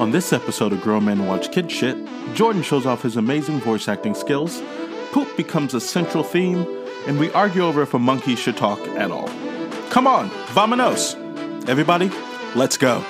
On this episode of Grown Men Watch Kid Shit, Jordan shows off his amazing voice acting skills, poop becomes a central theme, and we argue over if a monkey should talk at all. Come on, vamonos! Everybody, let's go.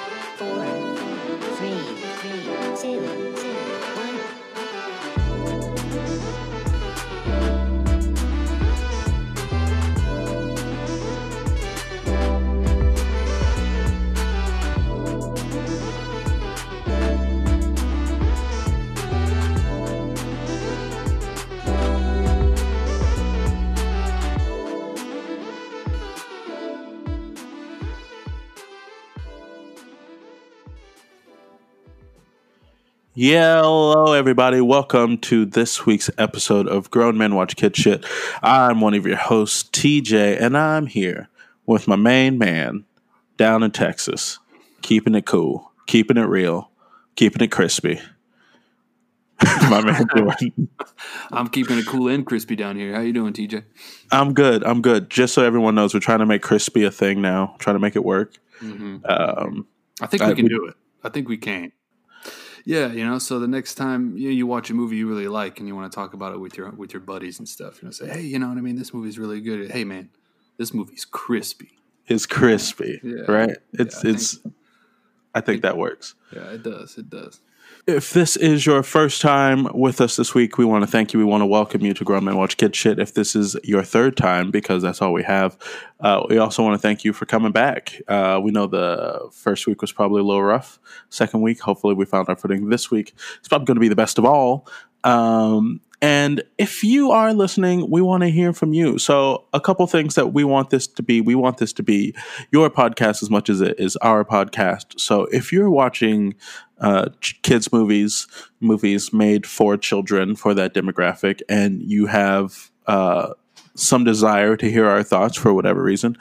Yeah, hello everybody. Welcome to this week's episode of Grown Men Watch Kid Shit. I'm one of your hosts, TJ, and I'm here with my main man down in Texas, keeping it cool, keeping it real, keeping it crispy. my man Jordan. I'm keeping it cool and crispy down here. How you doing, TJ? I'm good. I'm good. Just so everyone knows, we're trying to make crispy a thing now. Trying to make it work. Mm-hmm. Um, I think we can we- do it. I think we can. Yeah, you know. So the next time you, you watch a movie you really like and you want to talk about it with your with your buddies and stuff, you know, say, hey, you know what I mean? This movie's really good. Hey, man, this movie's crispy. it's crispy, Yeah. right? It's I it's. I think that works. Yeah, it does. It does. If this is your first time with us this week, we want to thank you. We want to welcome you to Grown Men Watch Kid Shit. If this is your third time, because that's all we have, uh, we also want to thank you for coming back. Uh, we know the first week was probably a little rough. Second week, hopefully, we found our footing. This week, it's probably going to be the best of all. Um, and if you are listening, we want to hear from you. So, a couple things that we want this to be we want this to be your podcast as much as it is our podcast. So, if you're watching uh, kids' movies, movies made for children, for that demographic, and you have uh, some desire to hear our thoughts for whatever reason,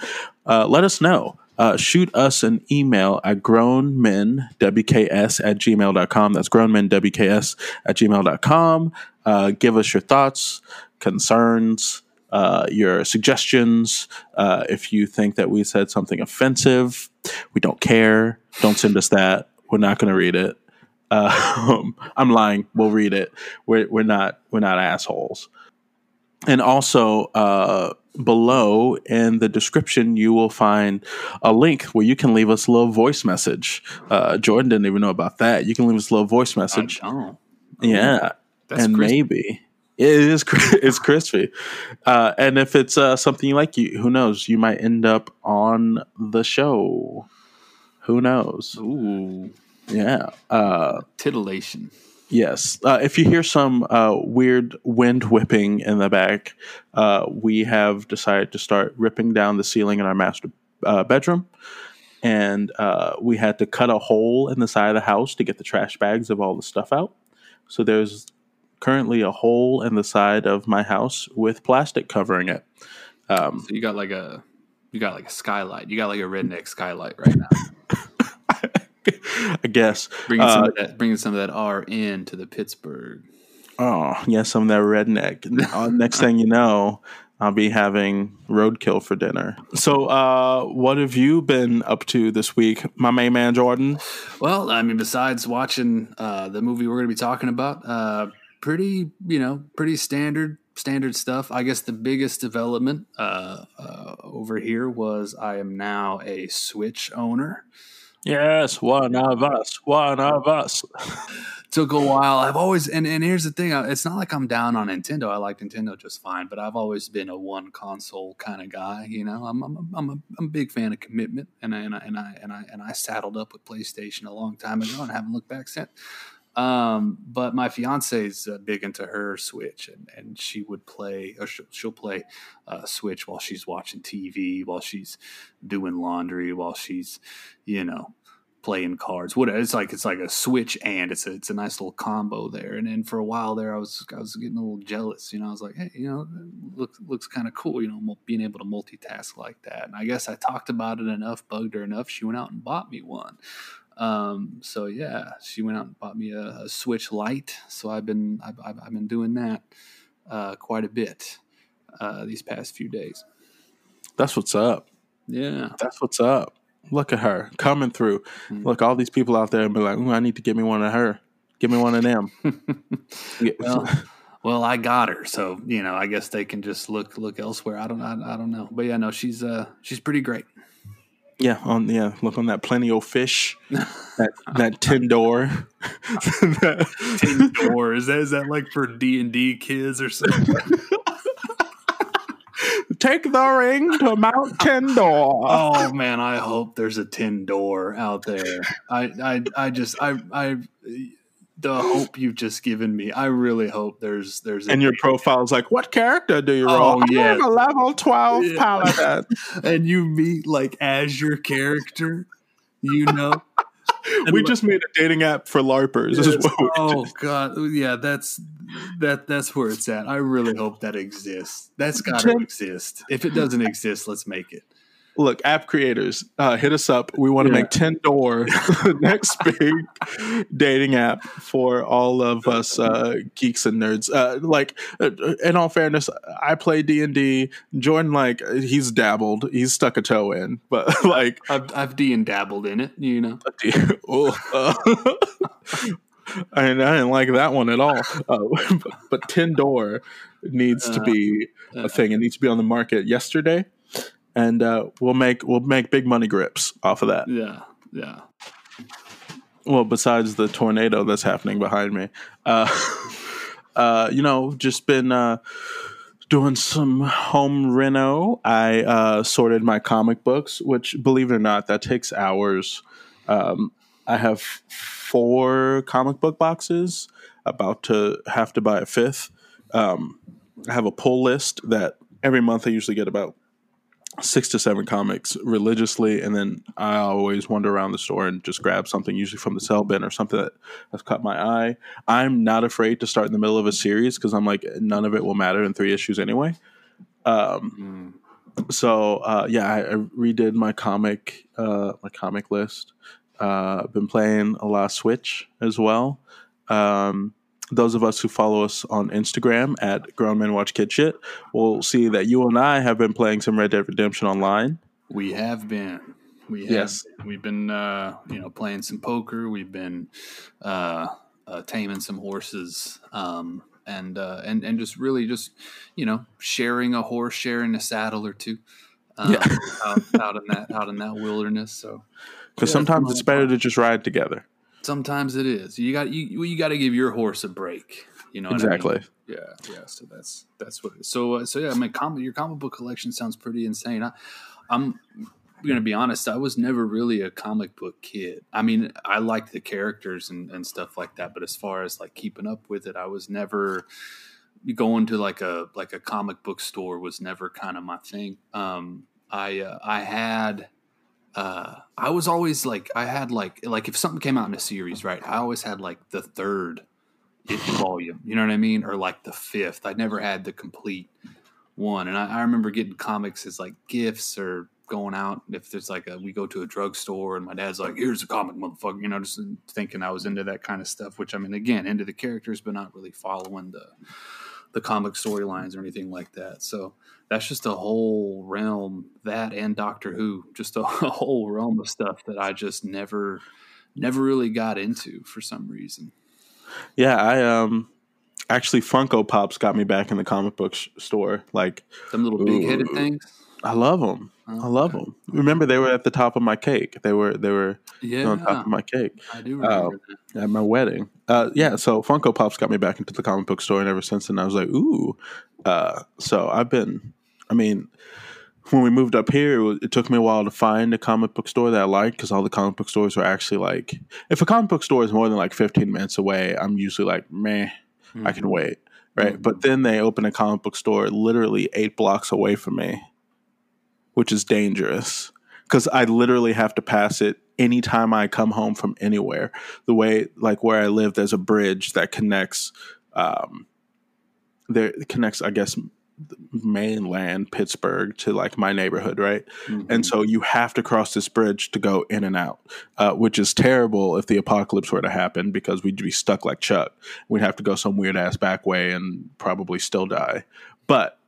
uh, let us know. Uh, shoot us an email at grownmenwks at gmail.com. That's grownmenwks at gmail.com. Uh, give us your thoughts, concerns, uh, your suggestions. Uh, if you think that we said something offensive, we don't care. Don't send us that. We're not going to read it. Uh, I'm lying. We'll read it. We're, we're not. We're not assholes and also uh, below in the description you will find a link where you can leave us a little voice message uh, jordan didn't even know about that you can leave us a little voice message yeah that's and crispy. maybe it is it's crispy uh, and if it's uh, something you like you who knows you might end up on the show who knows Ooh, yeah uh, titillation. Yes. Uh, if you hear some uh, weird wind whipping in the back, uh, we have decided to start ripping down the ceiling in our master uh, bedroom. And uh, we had to cut a hole in the side of the house to get the trash bags of all the stuff out. So there's currently a hole in the side of my house with plastic covering it. Um, So you got like a you got like a skylight. You got like a redneck skylight right now. I guess. Bringing some Uh, of that, bringing some of that R in to the Pittsburgh. Oh, yeah, some of that redneck. Uh, Next thing you know, I'll be having roadkill for dinner. So, uh, what have you been up to this week, my main man Jordan? Well, I mean, besides watching uh, the movie we're going to be talking about, uh, pretty, you know, pretty standard, standard stuff. I guess the biggest development uh, uh, over here was I am now a Switch owner. Yes, one of us, one of us. Took a while. I've always, and, and here's the thing: it's not like I'm down on Nintendo. I like Nintendo just fine, but I've always been a one console kind of guy. You know, I'm I'm a, I'm, a, I'm a big fan of commitment, and I, and I and I and I and I saddled up with PlayStation a long time ago and haven't looked back since. Um, but my fiance is uh, big into her Switch, and, and she would play, or she'll, she'll play uh, Switch while she's watching TV, while she's doing laundry, while she's, you know, playing cards. What it's like, it's like a Switch, and it's a it's a nice little combo there. And then for a while there, I was I was getting a little jealous. You know, I was like, hey, you know, looks looks kind of cool. You know, being able to multitask like that. And I guess I talked about it enough, bugged her enough. She went out and bought me one. Um, so yeah, she went out and bought me a, a Switch Lite. So I've been I've, I've, I've been doing that uh, quite a bit uh, these past few days. That's what's up. Yeah, That's what's up. look at her coming through. Hmm. Look, all these people out there and be like, Ooh, I need to get me one of her. Give me one of them. Well, well, I got her, so you know, I guess they can just look look elsewhere. I don't, I, I don't know, but yeah, no, she's uh, she's pretty great. Yeah, on yeah, look on that plenty of fish, that that tin door. Tin door is that is that like for D and D kids or something? Take the ring to Mount Tindor. oh man, I hope there's a tin door out there. I I I just I I the hope you've just given me. I really hope there's there's a and your profile's like, what character do you Oh, roll? yeah. I'm a level 12 Yeah. paladin. and you meet like as your character, you know. And we like- just made a dating app for LARPers. Yes. oh did. god, yeah, that's that that's where it's at. I really hope that exists. That's got to Tim- exist. If it doesn't exist, let's make it. Look, app creators, uh, hit us up. We want to Yeah. make Tindor the next big dating app for all of us uh, geeks and nerds. Uh, like, uh, in all fairness, I play D and D. Jordan, like, he's dabbled. He's stuck a toe in, but like, I've I've D and dabbled in it, you know. oh, uh, I, I didn't like that one at all. Uh, but, but Tindor needs to be Uh, a thing. It needs to be on the market yesterday, and uh, we'll make we'll make big money grips off of that. Yeah, yeah. Well, besides the tornado that's happening behind me, uh, uh, you know, just been uh, doing some home reno. I uh, sorted my comic books, which, believe it or not, that takes hours. Um, I have four comic book boxes, about to have to buy a fifth. Um, I have a pull list that every month I usually get about six to seven comics religiously, and then I always wander around the store and just grab something, usually from the sell bin or something that has caught my eye. I'm not afraid to start in the middle of a series because I'm like, none of it will matter in three issues anyway. Um, so uh, yeah, I, I redid my comic uh, my comic list. Uh, I've been playing a lot of Switch as well. Um, those of us who follow us on Instagram at Grown Men Watch Kid Shit will see that you and I have been playing some Red Dead Redemption online. We have been. We have. Yes. We've been, uh, you know, playing some poker. We've been uh, uh, taming some horses, um, and uh, and and just really just, you know, sharing a horse, sharing a saddle or two. Um, Yeah. out, out in that out in that wilderness. So Because Yeah, sometimes it's better to just ride together. Sometimes it is. You got you you got to give your horse a break. You know what I mean? Exactly. Yeah, yeah. So that's that's what. It is. So uh, so yeah, my comic your comic book collection sounds pretty insane. I, I'm gonna be honest. I was never really a comic book kid. I mean, I liked the characters and, and stuff like that, but as far as like keeping up with it, I was never going to like a like a comic book store was never kind of my thing. Um, I uh, I had. Uh, I was always like I had like like if something came out in a series, right? I always had like the third volume. You know what I mean? Or like the fifth. I never had the complete one. And I, I remember getting comics as like gifts or going out if there's like a we go to a drugstore and my dad's like, here's a comic, motherfucker. You know, just thinking I was into that kind of stuff. Which I mean, again, into the characters, but not really following the the comic storylines or anything like that. So that's just a whole realm. That and Doctor Who, just a, whole realm of stuff that I just never never really got into for some reason. Yeah, I um actually Funko Pops got me back in the comic book sh- store. Like Them little big headed things. I love them. I love them. Remember, they were at the top of my cake. They were they were Yeah, on top of my cake I do remember that. at my wedding. Uh, yeah, so Funko Pops got me back into the comic book store, and ever since then, I was like, ooh. Uh, so I've been. I mean, when we moved up here, it, it took me a while to find a comic book store that I liked because all the comic book stores were actually like, if a comic book store is more than like fifteen minutes away, I'm usually like, meh, I can wait, right? Mhm. But then they open a comic book store literally eight blocks away from me, which is dangerous because I literally have to pass it anytime I come home from anywhere. The way, like where I live, there's a bridge that connects, um, there connects, I guess, mainland Pittsburgh to like my neighborhood, right? Mhm. And so you have to cross this bridge to go in and out, uh, which is terrible if the apocalypse were to happen because we'd be stuck like Chuck. We'd have to go some weird ass back way and probably still die. But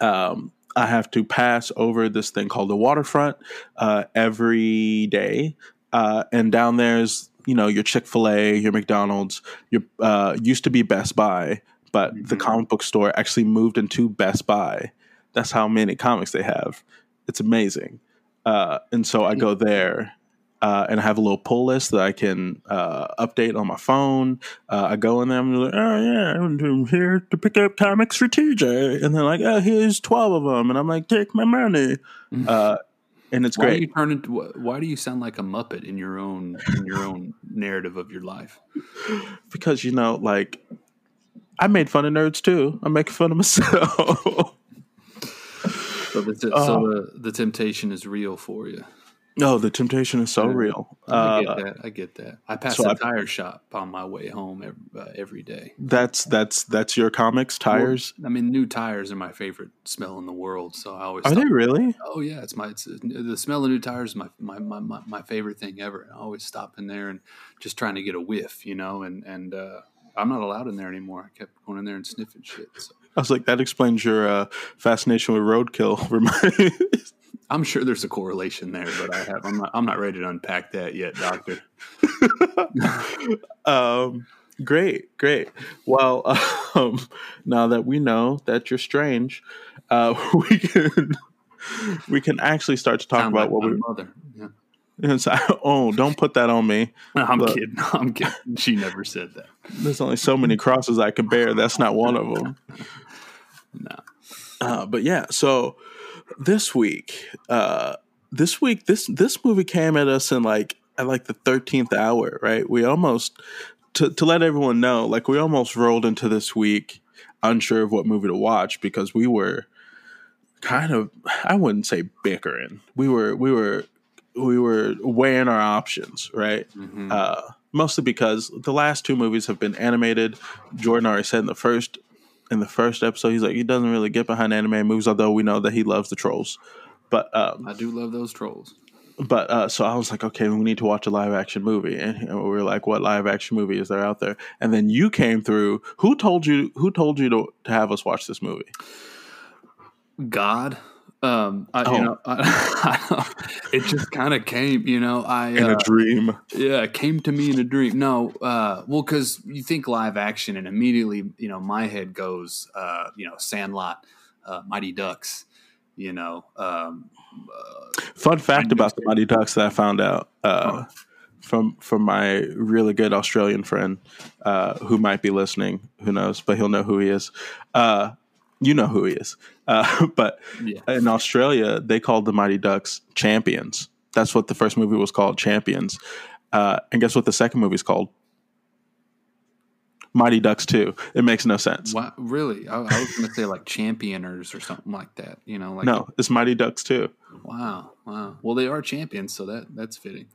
um, I have to pass over this thing called the waterfront uh, every day, uh, and down there's you know your Chick Fil A, your McDonald's, your uh, used to be Best Buy, but the Mhm. comic book store actually moved into Best Buy. That's how many comics they have. It's amazing, uh, and so I go there. Uh, and I have a little pull list that I can uh, update on my phone. Uh, I go in there and they're like, oh yeah, I'm here to pick up comics for TJ, and they're like, oh, here's twelve of them, and I'm like, take my money, uh, and it's Why do great. you turn into? Why do you sound like a muppet in your own in your own narrative of your life? because you know, like I made fun of nerds too. I'm making fun of myself. So the, so Oh. the, the temptation is real for you. No, the temptation is so Yeah. real. I Uh, get that. I get that. I pass so a I- tire shop on my way home every, uh, every day. that's that's that's your comics tires. I mean, new tires are my favorite smell in the world. So I always Are stop- they really? Oh yeah, it's my it's, the smell of new tires is my, my my my my favorite thing ever. I always stop in there and just trying to get a whiff, you know. And and uh, I'm not allowed in there anymore. I kept going in there and sniffing shit. So I was like, that explains your uh, fascination with roadkill. I'm sure there's a correlation there, but I have I'm not I'm not ready to unpack that yet, Doctor. um, great, great. Well, um, now that we know that you're strange, uh, we can we can actually start to talk Sound about like what we. mother. Yeah. It's, oh, don't put that on me. I'm Look. kidding. I'm kidding. She never said that. There's only so many crosses I can bear. That's not one of them. No. Uh, but yeah, so this week, uh, this week, this this movie came at us in like at like the thirteenth hour, right? We almost to to let everyone know, like we almost rolled into this week unsure of what movie to watch because we were kind of I wouldn't say bickering. We were we were we were weighing our options, right? Mhm. uh, mostly because the last two movies have been animated. Jordan already said in the first in the first episode, he's like he doesn't really get behind anime movies, although we know that he loves the trolls. But um, I do love those trolls. but uh, so I was like, okay, we need to watch a live action movie, and we were like, what live action movie is there out there? And then you came through. Who told you? Who told you to, to have us watch this movie? God. Um, I, Oh. you know, I, it just kind of came, you know, I, In uh, a dream. yeah, it came to me in a dream. No, uh, well, cause you think live action and immediately, you know, my head goes, uh, you know, Sandlot, uh, Mighty Ducks, you know, um, uh, Fun fact about the Mighty Ducks that I found out uh, from from my really good Australian friend uh, who might be listening. Who knows? But he'll know who he is. Uh, you know who he is. Uh, but yeah. in Australia, they called the Mighty Ducks champions. That's what the first movie was called, Champions. Uh, and guess what the second movie is called? Mighty Ducks Two. It makes no sense. Wow, really? I, I was going to say like championers or something like that, you know, like, no, it's Mighty Ducks Two. wow, wow. Well, they are champions, so that that's fitting.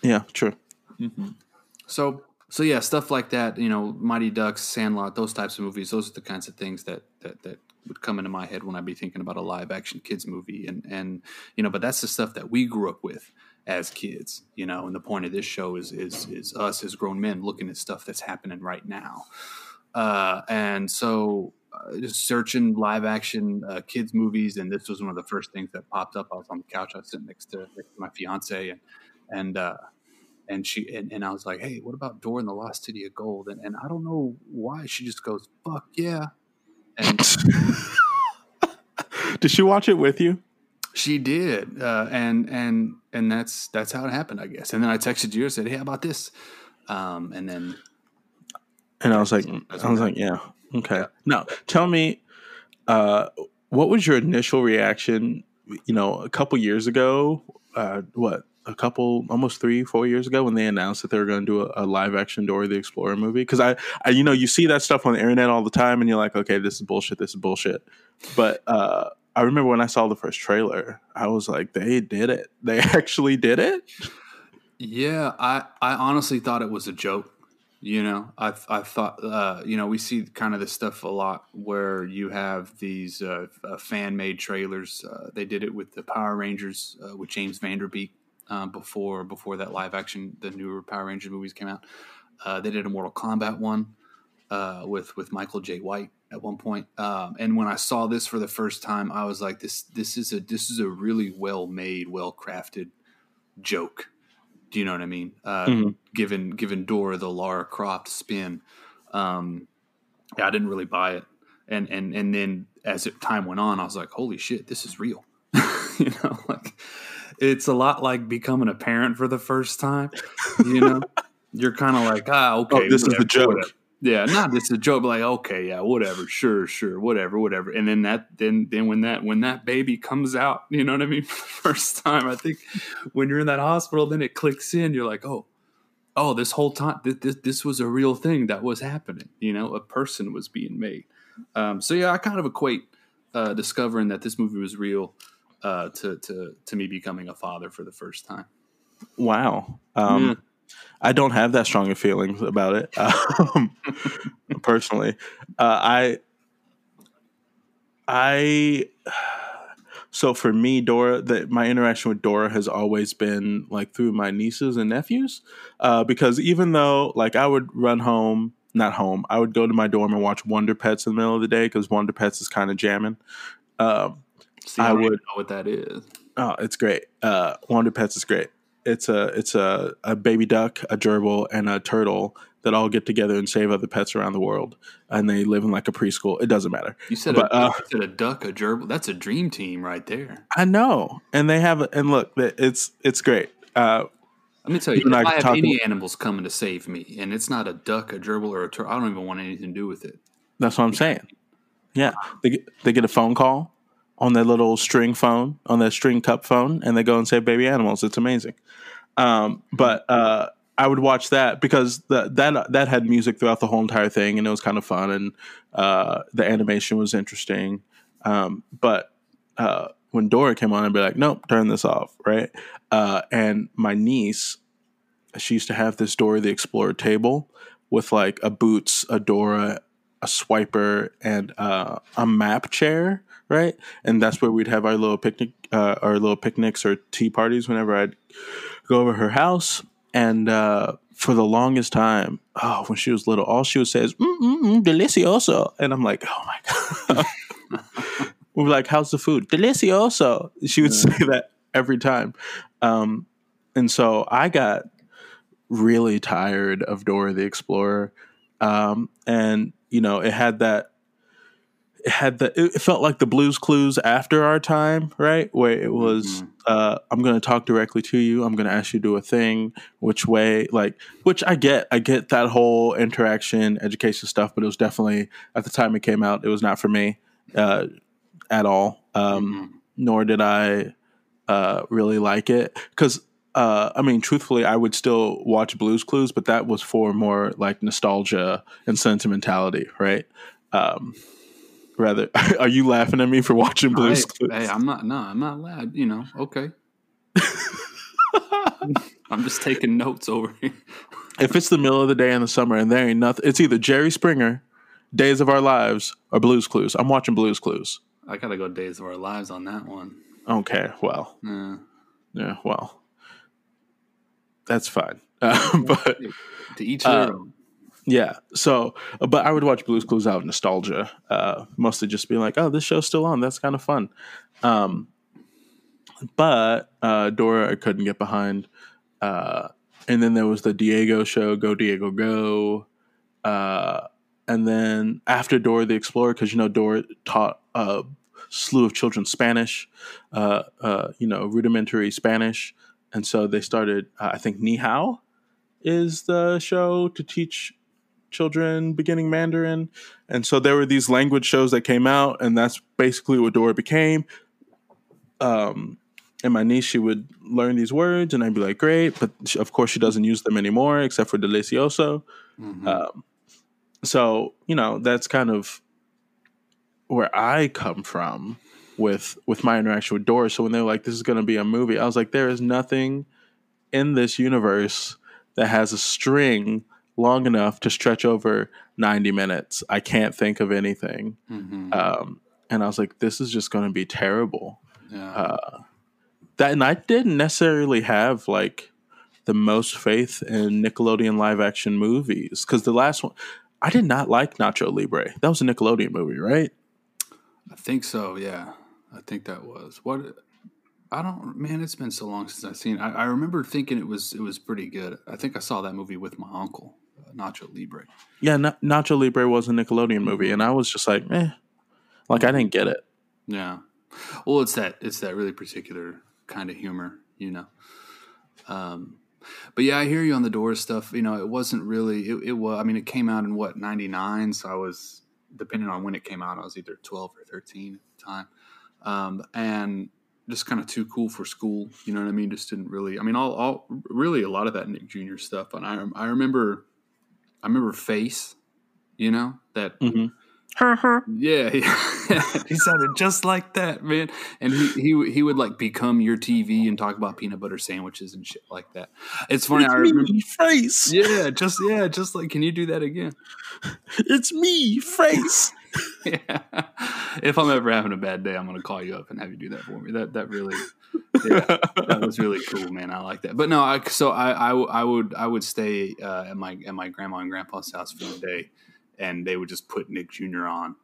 Yeah, true. So so yeah, stuff like that. You know, Mighty Ducks, Sandlot, those types of movies. Those are the kinds of things that that that would come into my head when I'd be thinking about a live action kids movie. And and you know, but that's the stuff that we grew up with as kids. You know, and the point of this show is is is us as grown men looking at stuff that's happening right now. Uh, and so. Uh, just searching live action uh, kids movies, and this was one of the first things that popped up. I was on the couch, I was sitting next to, next to my fiance, and and uh, and she and, and I was like, "Hey, what about Dora and the Lost City of Gold?" And, and I don't know why she just goes, "Fuck yeah," and Did she watch it with you? she did, uh, and and and that's that's how it happened, I guess. And then I texted you and said, "Hey, how about this?" Um, and then And I was like, I was like, yeah, okay. Yeah. Now, tell me, uh, what was your initial reaction? You know, a couple years ago, uh, what a couple, almost three, four years ago, when they announced that they were going to do a, a live action Dora the Explorer movie. Because I, I, you know, you see that stuff on the internet all the time, and you're like, okay, this is bullshit. This is bullshit. But uh, I remember when I saw the first trailer, I was like, they did it. They actually did it. Yeah, I, I honestly thought it was a joke. You know, I I thought uh, you know we see kind of this stuff a lot where you have these uh, uh, fan made trailers. Uh, they did it with the Power Rangers uh, with James Van Der Beek uh, before before that live action the newer Power Rangers movies came out. Uh, they did a Mortal Kombat one uh, with with Michael Jai White at one point. Um, and when I saw this for the first time, I was like, "This, this is a this is a really well made, well crafted joke." Do you know what I mean? Uh, Mhm. Given given Dora the Lara Croft spin, um, yeah, I didn't really buy it. And and and then as it, time went on, I was like, "Holy shit, this is real!" you know, like it's a lot like becoming a parent for the first time. You know, you're kind of like, ah, okay, Oh, this is the joke. whatever. Yeah, not this is a joke, but like, okay, yeah, whatever, sure, sure, whatever, whatever. And then that, then, then when that, when that baby comes out, you know what I mean? First time, I think when you're in that hospital, then it clicks in. You're like, oh, oh, this whole time, this, this, this was a real thing that was happening. You know, a person was being made. Um, so yeah, I kind of equate uh, discovering that this movie was real uh, to to to me becoming a father for the first time. Wow. Um, Yeah. I don't have that strong of feelings about it um, personally. Uh, I, I, so for me, Dora, that my interaction with Dora has always been like through my nieces and nephews, uh, because even though like I would run home, not home, I would go to my dorm and watch Wonder Pets in the middle of the day because Wonder Pets is kind of jamming. Um, See, I would- know what that is. Oh, it's great. Uh, Wonder Pets is great. It's a it's a, a baby duck, a gerbil, and a turtle that all get together and save other pets around the world, and they live in like a preschool. It doesn't matter. You said, But, a, uh, you said a duck, a gerbil. That's a dream team right there. I know, and they have and look, it's it's great. Uh, Let me tell you, I I have any animals coming to save me, and it's not a duck, a gerbil, or a turtle, I don't even want anything to do with it. that's what I'm saying. Yeah, they get, they get a phone call on their little string phone, on their string cup phone, and they go and save baby animals. It's amazing. Um, but uh, I would watch that because the, that that had music throughout the whole entire thing, and it was kind of fun, and uh, the animation was interesting. Um, but uh, when Dora came on, I'd be like, "Nope, turn this off." Right? Uh, and my niece, she used to have this Dora the Explorer table with like a Boots, a Dora, a swiper, and uh, a map chair. Right? And that's where we'd have our little picnic, uh, our little picnics or tea parties whenever I'd go over her house. And uh, for the longest time, oh, when she was little, all she would say is mm, mm, mm, "delicioso," and I'm like, "Oh my god!" we were like, "How's the food?" "Delicioso." She would say that every time, um, and so I got really tired of Dora the Explorer, um, and you know, it had that. It had the. It felt like the Blue's Clues after our time, right? Where it was, uh, I'm going to talk directly to you. I'm going to ask you to do a thing. Which way? Like, which I get. I get that whole interaction, education stuff, but it was definitely at the time it came out, it was not for me uh, at all. Um, Nor did I uh, really like it because. Uh, I mean, truthfully, I would still watch Blue's Clues, but that was for more like nostalgia and sentimentality, right? Um, rather, are you laughing at me for watching Hey, Blue's Clues? hey, I'm not. No, I'm not loud. You know. Okay. I'm just taking notes over here. if it's the middle of the day in the summer and there ain't nothing, it's either Jerry Springer, Days of Our Lives, or Blue's Clues. I'm watching Blue's Clues. I gotta go Days of Our Lives on that one. Okay, well, Yeah. yeah, well, that's fine. Uh, but To each Uh, their own. Yeah, so but I would watch Blue's Clues out of nostalgia, uh, mostly just being like, oh, this show's still on. That's kind of fun. Um, but uh, Dora, I couldn't get behind. Uh, and then there was the Diego show, Go Diego Go. Uh, and then after Dora the Explorer, because you know Dora taught a slew of children Spanish, uh, uh, you know rudimentary Spanish, and so they started. Uh, I think Ni Hao is the show to teach children beginning Mandarin, and so there were these language shows that came out, and that's basically what Dora became. Um, and my niece, she would learn these words, and I'd be like, "Great," but she, of course, she doesn't use them anymore, except for "delicioso." Mhm. Um, so you know that's kind of where I come from with with my interaction with Dora. So when they're like, "This is going to be a movie," I was like, "There is nothing in this universe that has a string long enough to stretch over ninety minutes. I can't think of anything." Mhm. Um, and I was like, "This is just going to be terrible." yeah. uh, that and I didn't necessarily have like the most faith in Nickelodeon live action movies because the last one, I did not like Nacho Libre. That was a Nickelodeon movie, right? I think so. Yeah, I think that was what. I don't. Man, it's been so long since I've seen. It. I, I remember thinking it was it was pretty good. I think I saw that movie with my uncle, Nacho Libre. Yeah, Na- Nacho Libre was a Nickelodeon movie, and I was just like, eh, like I didn't get it. Yeah. Well, it's that it's that really particular kind of humor, you know. Um, but yeah, I hear you on the Dora's stuff. You know, it wasn't really. It, it was. I mean, it came out in what ninety nine, so I was depending on when it came out, I was either twelve or thirteen at the time, um, and just kind of too cool for school. You know what I mean? Just didn't really. I mean, all, all really a lot of that Nick Jr. stuff. And I I remember, I remember Face. You know that. Mhm. Yeah, he, he sounded just like that, man. And he, he he would like become your TV and talk about peanut butter sandwiches and shit like that. It's funny. It's I remember. me, face. Yeah, just yeah, just like. Can you do that again? It's me, face. yeah. If I'm ever having a bad day, I'm gonna call you up and have you do that for me. That that really, yeah, that was really cool, man. I like that. But no, I so I I would I would stay uh, at my at my grandma and grandpa's house for the day, and they would just put Nick Jr. on.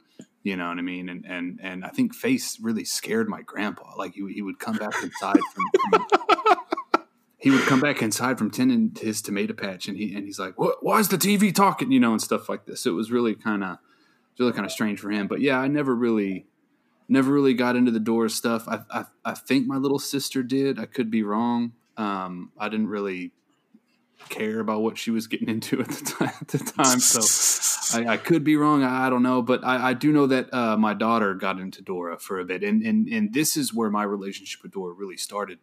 You know what I mean? And and and I think Face really scared my grandpa. Like he he would come back inside from. from he would come back inside from tending to his tomato patch, and he and he's like, "What? Why is the TV talking?" You know, and stuff like this. So it was really kind of really kind of strange for him. But yeah, I never really, never really got into the Dora's stuff. I, I, I think my little sister did. I could be wrong. Um, I didn't really care about what she was getting into at the time. At the time, so I, I could be wrong. I, I don't know, but I, I do know that uh, my daughter got into Dora for a bit, and and and this is where my relationship with Dora really started.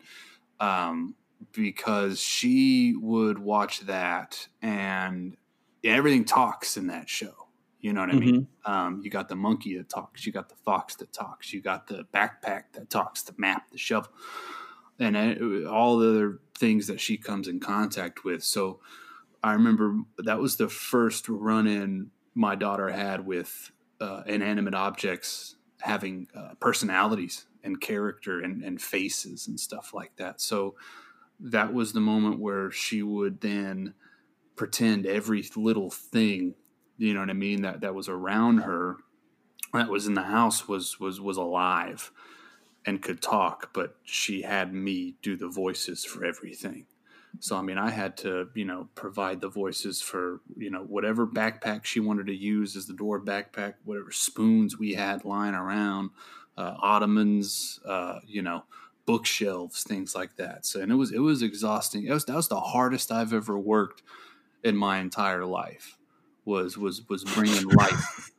Um, because she would watch that and everything talks in that show. You know what I mean? Um, you got the monkey that talks, you got the fox that talks, you got the backpack that talks, the map, the shovel, and all the other things that she comes in contact with. So I remember that was the first run in my daughter had with uh, inanimate objects having uh, personalities and character and, and faces and stuff like that. So that was the moment where she would then pretend every little thing you know what I mean that that was around her that was in the house was was was alive and could talk but she had me do the voices for everything. So I mean I had to you know provide the voices for you know whatever backpack she wanted to use as the door backpack whatever spoons we had lying around uh, ottomans uh, you know bookshelves things like that. So and it was it was exhausting. It was that was the hardest I've ever worked in my entire life was was was bringing life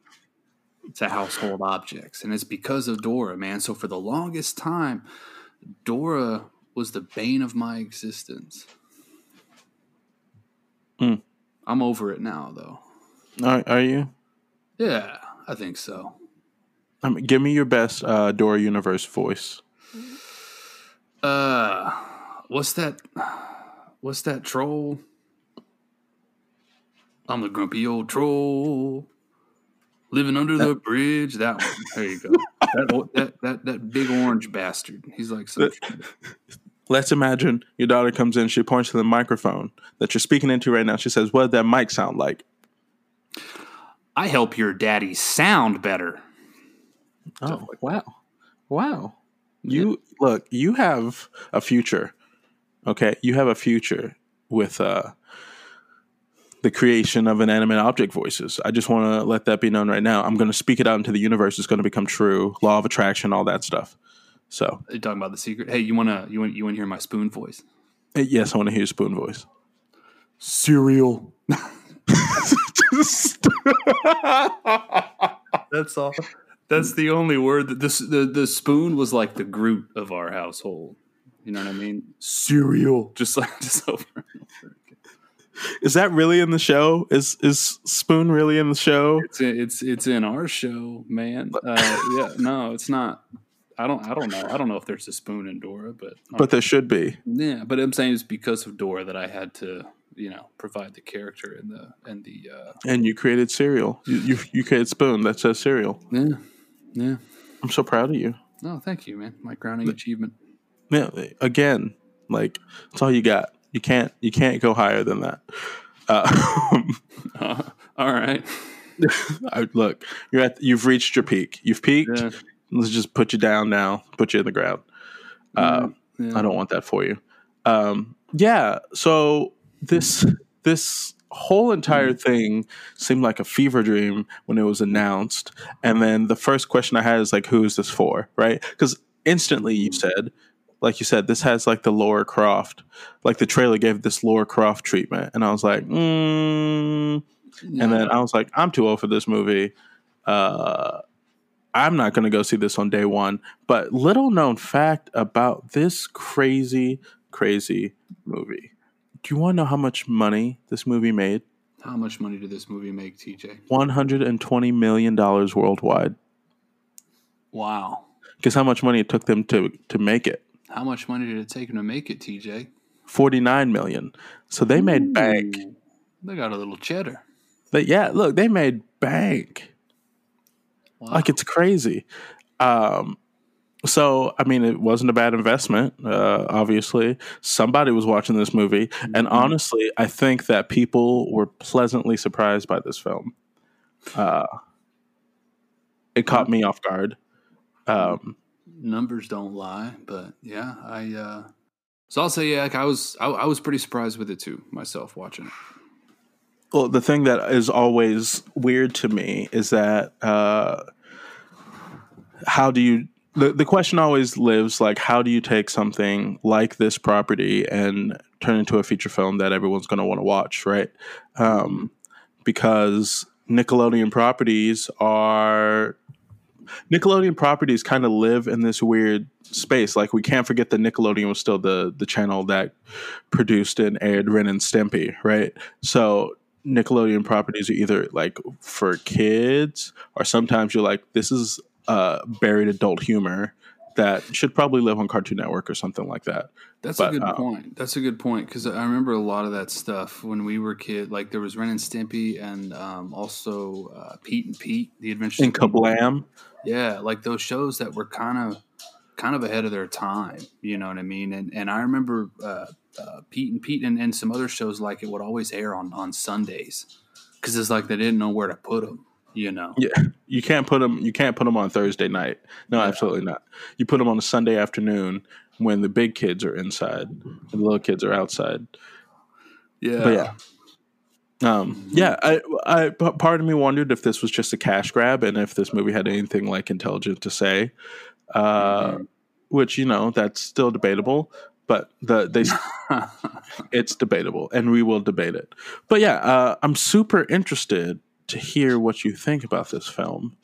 to household objects and it's because of dora man so for the longest time dora was the bane of my existence Hmm. i'm over it now though Are, are you? yeah i think so I mean, give me your best uh, Dora Universe voice. uh what's that what's that troll i'm the grumpy old troll living under the bridge that one there you go that, that that that big orange bastard he's like Let's imagine your daughter comes in, she points to the microphone that you're speaking into right now. She says, What did that mic sound like? i help your daddy sound better Oh, wow. Wow. You look, you have a future. Okay. You have a future with uh the creation of inanimate object voices. I just want to let that be known right now. I'm going to speak it out into the universe. It's going to become true. Law of attraction, all that stuff. So, you talking about the secret hey you want to you want you want to hear my spoon voice eh, yes, I want to hear your spoon voice. cereal that's all that's the only word that this the, the spoon was like the groot of our household you know what i mean cereal just like just over and over again. Is that really in the show? Is is Spoon really in the show? it's in, it's it's in our show man uh, yeah no it's not i don't i don't know i don't know if there's a spoon in dora but But there should be. yeah but i'm saying it's because of dora that i had to you know provide the character and the and the uh And you created cereal. You you, you created Spoon that says cereal. yeah yeah I'm so proud of you. no thank you man my crowning achievement Yeah, again, like that's all you got. You can't you can't go higher than that. Uh, Uh, All right. I, look, you're at you've reached your peak. You've peaked. Yeah. Let's just put you down now. Put you in the ground. Uh, Yeah. I don't want that for you. Um, yeah. So this this whole entire thing seemed like a fever dream when it was announced, and then the first question I had is like, "Who is this for?" Right? Because instantly you said, like you said, this has like the Laura Croft, like the trailer gave this Laura Croft treatment, and I was like, mm. and then I was like, I'm too old for this movie. Uh, I'm not going to go see this on day one. But little known fact about this crazy, crazy movie. Do you want to know how much money this movie made? How much money did this movie make, TJ? $120 million worldwide. Wow. Guess how much money it took them to, to make it? How much money did it take them to make it, TJ? 49 million. So they made bank. They got a little cheddar. But yeah, look, they made bank. Wow. Like it's crazy. Um, so I mean, it wasn't a bad investment. Uh, obviously, somebody was watching this movie, and honestly, I think that people were pleasantly surprised by this film. Uh, it caught me off guard. Um, Numbers don't lie, but yeah, I. uh So I'll say, yeah, like I was, I, I was pretty surprised with it too myself watching it. well, the thing that is always weird to me is that uh, how do you the, the question always lives like how do you take something like this property and turn into a feature film that everyone's going to want to watch right um, because nickelodeon properties are nickelodeon properties kind of live in this weird space like we can't forget that nickelodeon was still the the channel that produced and aired ren and stimpy right? So nickelodeon properties are either like for kids or sometimes you're like this is uh, buried adult humor that should probably live on Cartoon Network or something like that. That's But, a good um, point. That's a good point because I remember a lot of that stuff when we were kid. Like there was Ren and Stimpy, and um, also uh, Pete and Pete, The Adventures. And. Kablam, Yeah, like those shows that were kind of kind of ahead of their time. You know what I mean? And and I remember uh, uh, Pete and Pete and, and some other shows like it would always air on on Sundays because it's like they didn't know where to put them. You know? yeah, you can't put them. You can't put them on Thursday night. No, Yeah. absolutely not. You put them on a Sunday afternoon when the big kids are inside and the little kids are outside. Yeah. But yeah. Um, yeah, I, I, part of me wondered if this was just a cash grab and if this movie had anything like intelligent to say, uh, Mhm. which you know that's still debatable. But the they it's debatable, and we will debate it. But yeah, uh, I'm super interested to hear what you think about this film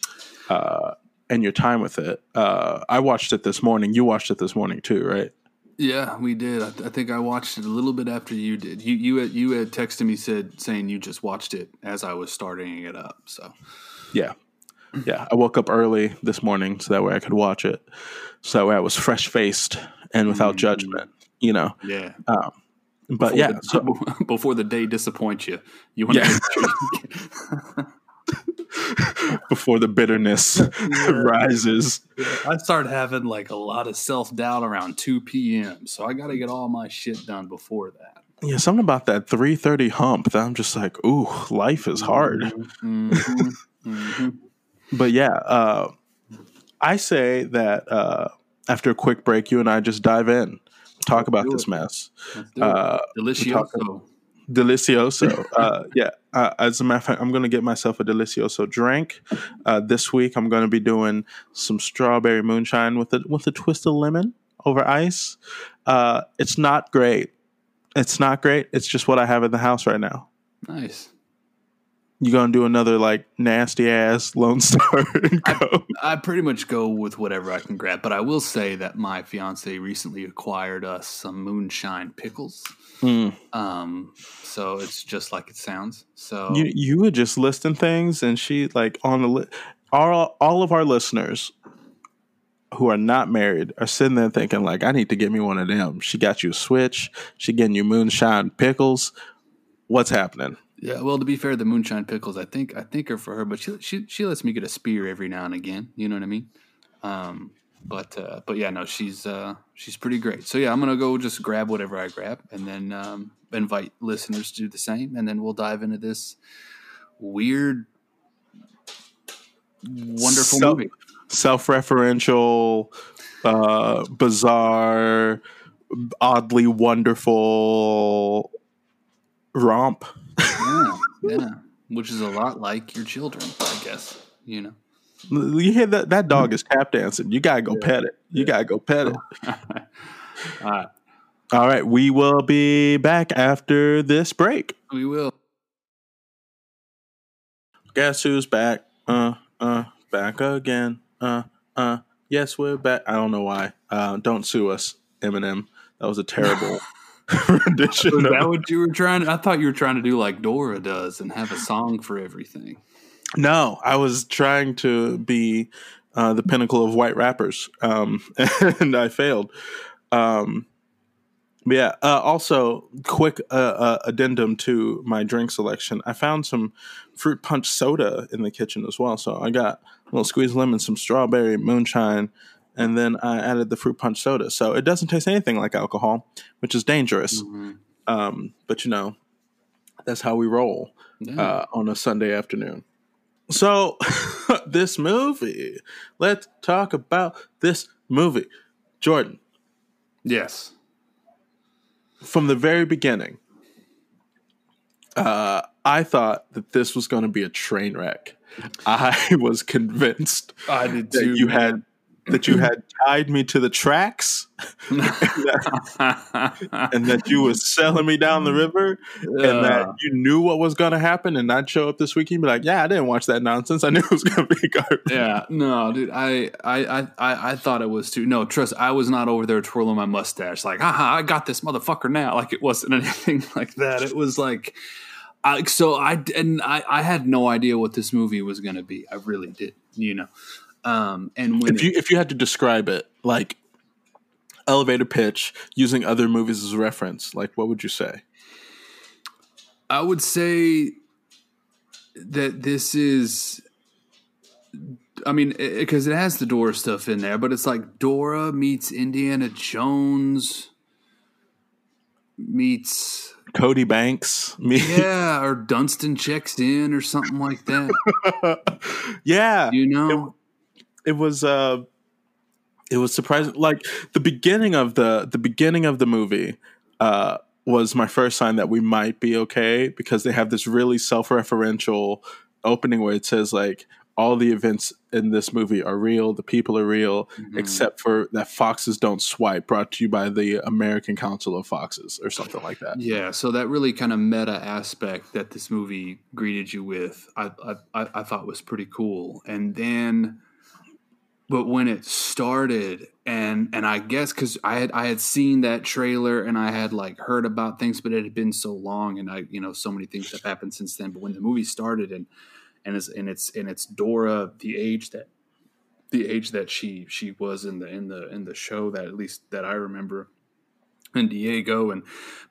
uh, and your time with it. Uh, I watched it this morning. You watched it this morning too, right? Yeah, we did. I, I think I watched it a little bit after you did. You you had, you had texted me said saying you just watched it as I was starting it up. So Yeah. Yeah. I woke up early this morning so that way I could watch it. So that way I was fresh faced and without Mm. judgment, you know. yeah, Um, but Before yeah, the, so, before the day disappoints you, you want Yeah. to. before the bitterness rises. I start having like a lot of self doubt around two p.m. So I got to get all my shit done before that. Yeah, something about that 330 hump that I'm just like, ooh, life is hard. Mhm, mhm. But yeah, uh, I say that uh, after a quick break, you and I just dive in, talk Let's about this it. mess. Let's do it. Uh, Delicioso. Delicioso. Uh, yeah. Uh, as a matter of fact, I'm going to get myself a Delicioso drink. Uh, this week, I'm going to be doing some strawberry moonshine with a, with a twist of lemon over ice. Uh, it's not great. It's not great. It's just what I have in the house right now. Nice. You going to do another like nasty ass Lone Star go? I pretty much go with whatever I can grab, but I will say that my fiance recently acquired us some moonshine pickles. Mm. Um, so it's just like it sounds. So You you were just listing things, and she like on the li- all all of our listeners who are not married are sitting there thinking like, I need to get me one of them. She got you a switch. She getting you moonshine pickles. What's happening? Yeah, well, to be fair, the moonshine pickles I think I think are for her, but she she she lets me get a spear every now and again. You know what I mean? Um, but uh, but yeah, no, she's uh, she's pretty great. So yeah, I'm gonna go just grab whatever I grab, and then um, invite listeners to do the same, and then we'll dive into this weird, wonderful So- movie. self-referential, uh, bizarre, oddly wonderful romp. Yeah, yeah, which is a lot like your children, I guess. You know. You hear that? That dog is tap dancing. You gotta go pet it. You gotta go pet it. All right, All right, we will be back after this break. we will. Guess who's back? Uh, uh, back again. Uh, uh, yes, we're back. I don't know why. Uh, don't sue us, Eminem. That was a terrible rendition. Of- that what you were trying? I thought you were trying to do like Dora does and have a song for everything. No, I was trying to be uh, the pinnacle of white rappers, um, and I failed. Um, yeah. Uh, also, quick uh, uh, addendum to my drink selection. I found some fruit punch soda in the kitchen as well. So I got a little squeezed lemon, some strawberry moonshine, and then I added the fruit punch soda. So it doesn't taste anything like alcohol, which is dangerous. Mhm. Um, but you know, that's how we roll Yeah. uh, on a Sunday afternoon. So, this movie. Let's talk about this movie. Jordan, yes. from the very beginning, uh, I thought that this was going to be a train wreck. I was convinced I did that too. you had that you had tied me to the tracks had, and that you was selling me down the river and that you knew what was going to happen and I'd show up this week and be like, yeah, I didn't watch that nonsense. I knew it was going to be garbage. yeah, no, dude, I, I, I, I I thought it was too. No, trust, I was not over there twirling my mustache like, haha, I got this motherfucker now. Like it wasn't anything like that. It was like, I, so I and I, I had no idea what this movie was going to be. I really did, you know. Um, and when if you if you had to describe it like elevator pitch using other movies as a reference like what would you say I would say that this is. I mean, because it has the Dora stuff in there, but it's like Dora meets Indiana Jones meets cody banks me yeah, or Dunston checks in or something like that. yeah You know, it was uh it was surprising like the beginning of the the beginning of the movie uh was my first sign that we might be okay because they have this really self-referential opening where it says like all the events in this movie are real the people are real Mhm. except for that foxes don't swipe brought to you by the american council of foxes or something like that yeah. So that really kind of meta aspect that this movie greeted you with, I, I I thought was pretty cool. And then, but when it started, and and I guess because I had I had seen that trailer and I had like heard about things, but it had been so long, and I you know so many things have happened since then. But when the movie started and and it's and it's and it's Dora the age that the age that she she was in the in the in the show that at least that I remember and Diego and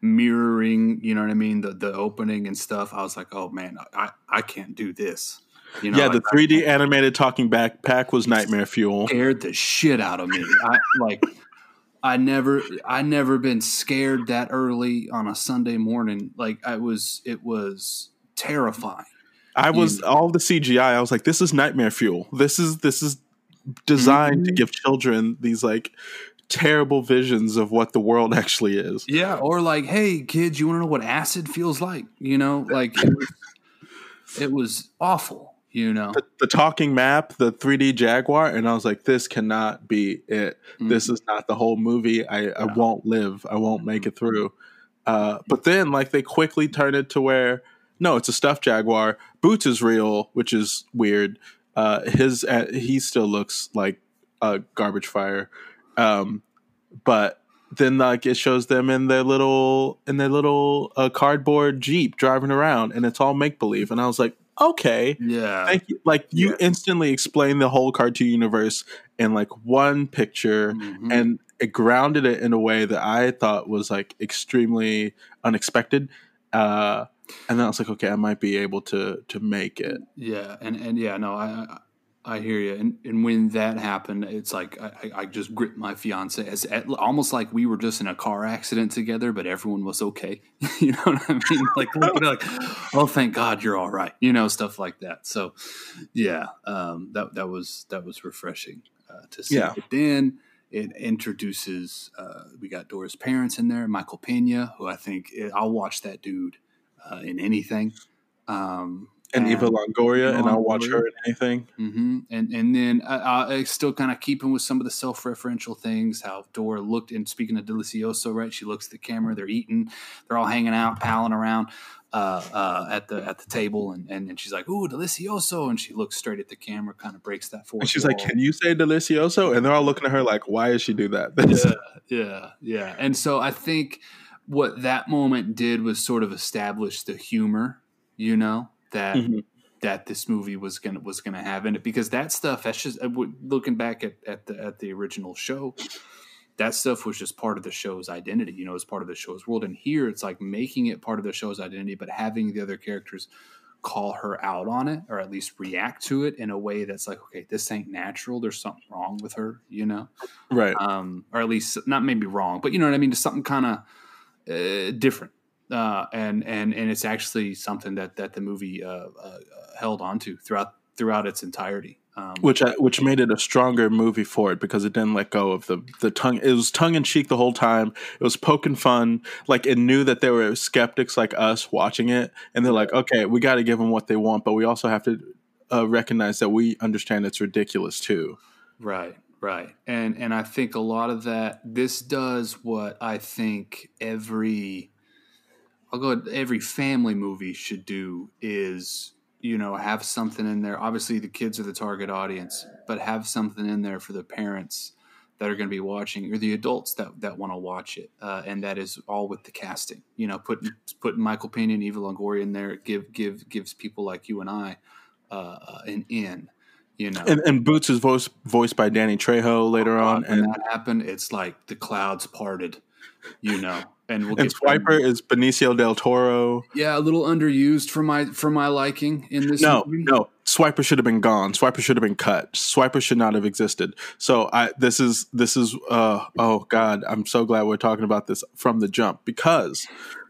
mirroring, you know what I mean, the the opening and stuff. I was like, oh man, I I can't do this. You know, yeah the like, 3d animated talking backpack was nightmare fuel scared the shit out of me. I like I never I never been scared that early on a Sunday morning. Like I was it was terrifying. I was You- all the CGI. I was like, this is nightmare fuel. This is this is designed to Mhm. give children these like terrible visions of what the world actually is. Yeah, or like, hey kids, you want to know what acid feels like? You know, like it was, it was awful. You know, The, the talking map, the 3D Jaguar, and I was like, this cannot be it. This is not the whole movie. I, I won't live. I won't make it through. Uh, but then, like, they quickly turn it to where no, it's a stuffed jaguar. Boots is real, which is weird. Uh, his uh, he still looks like a garbage fire, um, but then like it shows them in their little in their little uh, cardboard jeep driving around, and it's all make believe. And I was like, okay, yeah, thank you. Like you Yeah. instantly explained the whole cartoon universe in like one picture Mhm. and it grounded it in a way that I thought was like extremely unexpected. Uh, and then I was like, okay, I might be able to to make it. Yeah, and and yeah, no, I I hear you. And and when that happened, it's like I, I- just gripped my fiance as almost like we were just in a car accident together, but everyone was okay. you know what I mean? Like like, oh, thank God you're all right. You know, stuff like that. So, yeah, um, that that was that was refreshing uh, to see. Yeah. But then it introduces uh, we got Dora's parents in there, Michael Pena, who I think I'll watch that dude uh, in anything. Um, And Eva Longoria, and I'll watch her in anything. hmm And and then uh, uh, still kind of keeping with some of the self-referential things. How Dora looked, and speaking of Delicioso, right? She looks at the camera. They're eating. They're all hanging out, palling around uh, uh, at the at the table, and, and and she's like, "Ooh, Delicioso!" And she looks straight at the camera, kind of breaks that fourth. And she's like, "Can you say delicioso?" And they're all looking at her like, "Why does she do that?" yeah, yeah, yeah. And so I think what that moment did was sort of establish the humor, you know, that Mhm. that this movie was gonna was gonna have in it because that stuff that's just uh, looking back at, at the at the original show that stuff was just part of the show's identity you know it's part of the show's world and here it's like making it part of the show's identity but having the other characters call her out on it or at least react to it in a way that's like okay this ain't natural there's something wrong with her you know right. um, or at least not maybe wrong, but you know what I mean, just something kind of uh, different. Uh, and and and it's actually something that that the movie uh, uh, held onto throughout throughout its entirety. Um, which I, which made it a stronger movie for it because it didn't let go of the the tongue. It was tongue in cheek the whole time. It was poking fun. Like it knew that there were skeptics like us watching it, and they're like, "Okay, we got to give them what they want, but we also have to uh, recognize that we understand it's ridiculous too." Right, right. And and I think a lot of that this does what I think every I'll go every family movie should do is you know have something in there. Obviously the kids are the target audience, but have something in there for the parents that are going to be watching or the adults that that want to watch it. Uh, and that is all with the casting. You know, putting putting Michael Pena and Eva Longoria in there give give gives people like you and I uh, an in. You know, And, and Boots is voiced voiced by Danny Trejo later on, when and that happened, it's like the clouds parted, you know. And we'll and Swiper is Benicio del Toro. yeah, a little underused for my for my liking in this. No, movie. no. Swiper should have been gone. Swiper should have been cut. Swiper should not have existed. So I this is this is uh oh god, I'm so glad we're talking about this from the jump because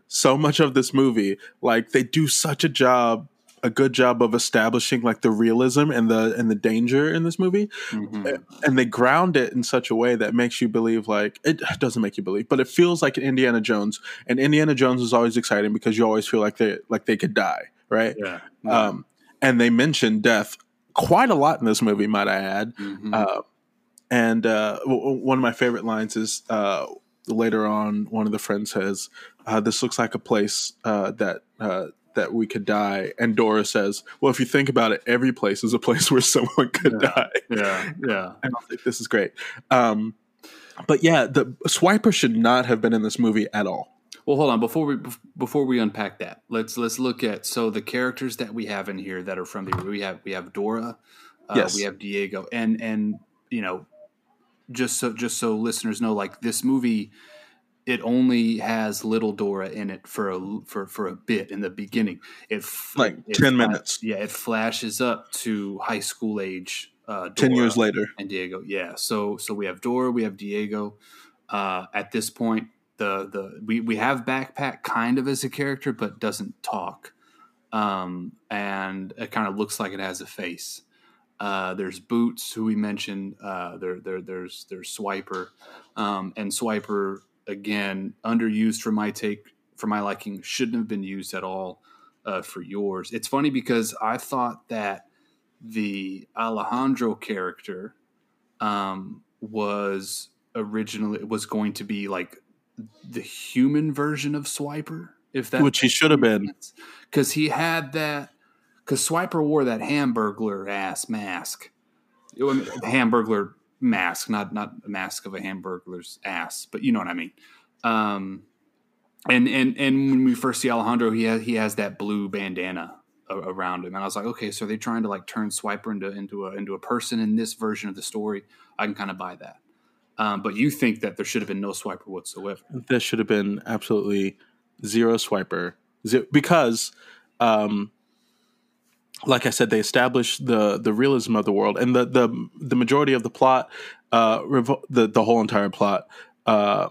so much of this movie like they do such a job a good job of establishing like the realism and the and the danger in this movie Mhm. and they ground it in such a way that makes you believe like it doesn't make you believe but it feels like an Indiana Jones and Indiana Jones is always exciting because you always feel like they like they could die right yeah, um, and they mention death quite a lot in this movie, might I add. Mhm. Uh, and uh, w- one of my favorite lines is uh, later on, one of the friends says, uh, "This looks like a place uh, that." That we could die, and Dora says, "Well, if you think about it, every place is a place where someone could Yeah. die." yeah, yeah. I don't think this is great, um, but yeah, the Swiper should not have been in this movie at all. Well, hold on before we before we unpack that. Let's let's look at so the characters that we have in here that are from the we have we have Dora, uh, Yes. we have Diego, and and you know, just so just so listeners know, like this movie, it only has little Dora in it for a for for a bit in the beginning. It Like it 10 fla- minutes. Yeah, it flashes up to high school age. Uh, Ten years later, and Diego. Yeah. So so we have Dora, we have Diego. Uh, at this point, the the we we have Backpack kind of as a character, but doesn't talk, um, and it kind of looks like it has a face. Uh, there's Boots, who we mentioned. Uh, there there there's there's Swiper, um, and Swiper again underused for my take for my liking shouldn't have been used at all uh, for yours. It's funny because I thought that the Alejandro character um, was originally was going to be like the human version of Swiper, if that which he should have been. because he had that because Swiper wore that Hamburglar ass mask, Hamburglar mask, not not a mask of a hamburger's ass, but you know what I mean. Um, and and and when we first see Alejandro, he has he has that blue bandana a- around him, and I was like, okay, so are they trying to like turn Swiper into into a into a person in this version of the story? I can kind of buy that. Um, but you think that there should have been no Swiper whatsoever? There should have been absolutely zero swiper ze- because um, like I said, they establish the the realism of the world, and the the the majority of the plot, uh, revol- the the whole entire plot, uh,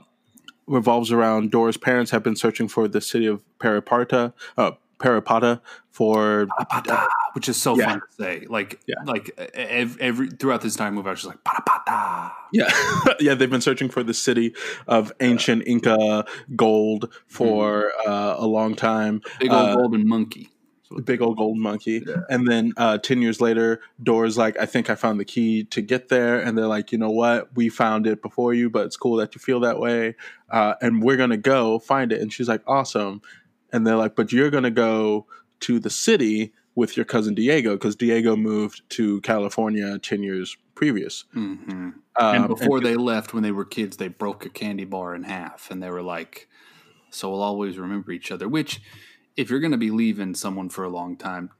revolves around Dora's parents have been searching for the city of Paraparta, uh, Parapata for Patapata, which is so Yeah. fun to say. Like, Yeah. like every, every throughout this time movie, I was just like patapata. yeah yeah they've been searching for the city of ancient Inca gold for uh, a long time. Big old Uh, golden monkey. So- big old gold monkey. Yeah. And then uh, 10 years later, Dora's like, I think I found the key to get there. And they're like, you know what? We found it before you, but it's cool that you feel that way. Uh, and we're going to go find it. And she's like, awesome. And they're like, but you're going to go to the city with your cousin Diego because Diego moved to California 10 years previous. Mhm. Um, and before they left, when they were kids, they broke a candy bar in half, and they were like, "So we'll always remember each other." Which, if you're going to be leaving someone for a long time,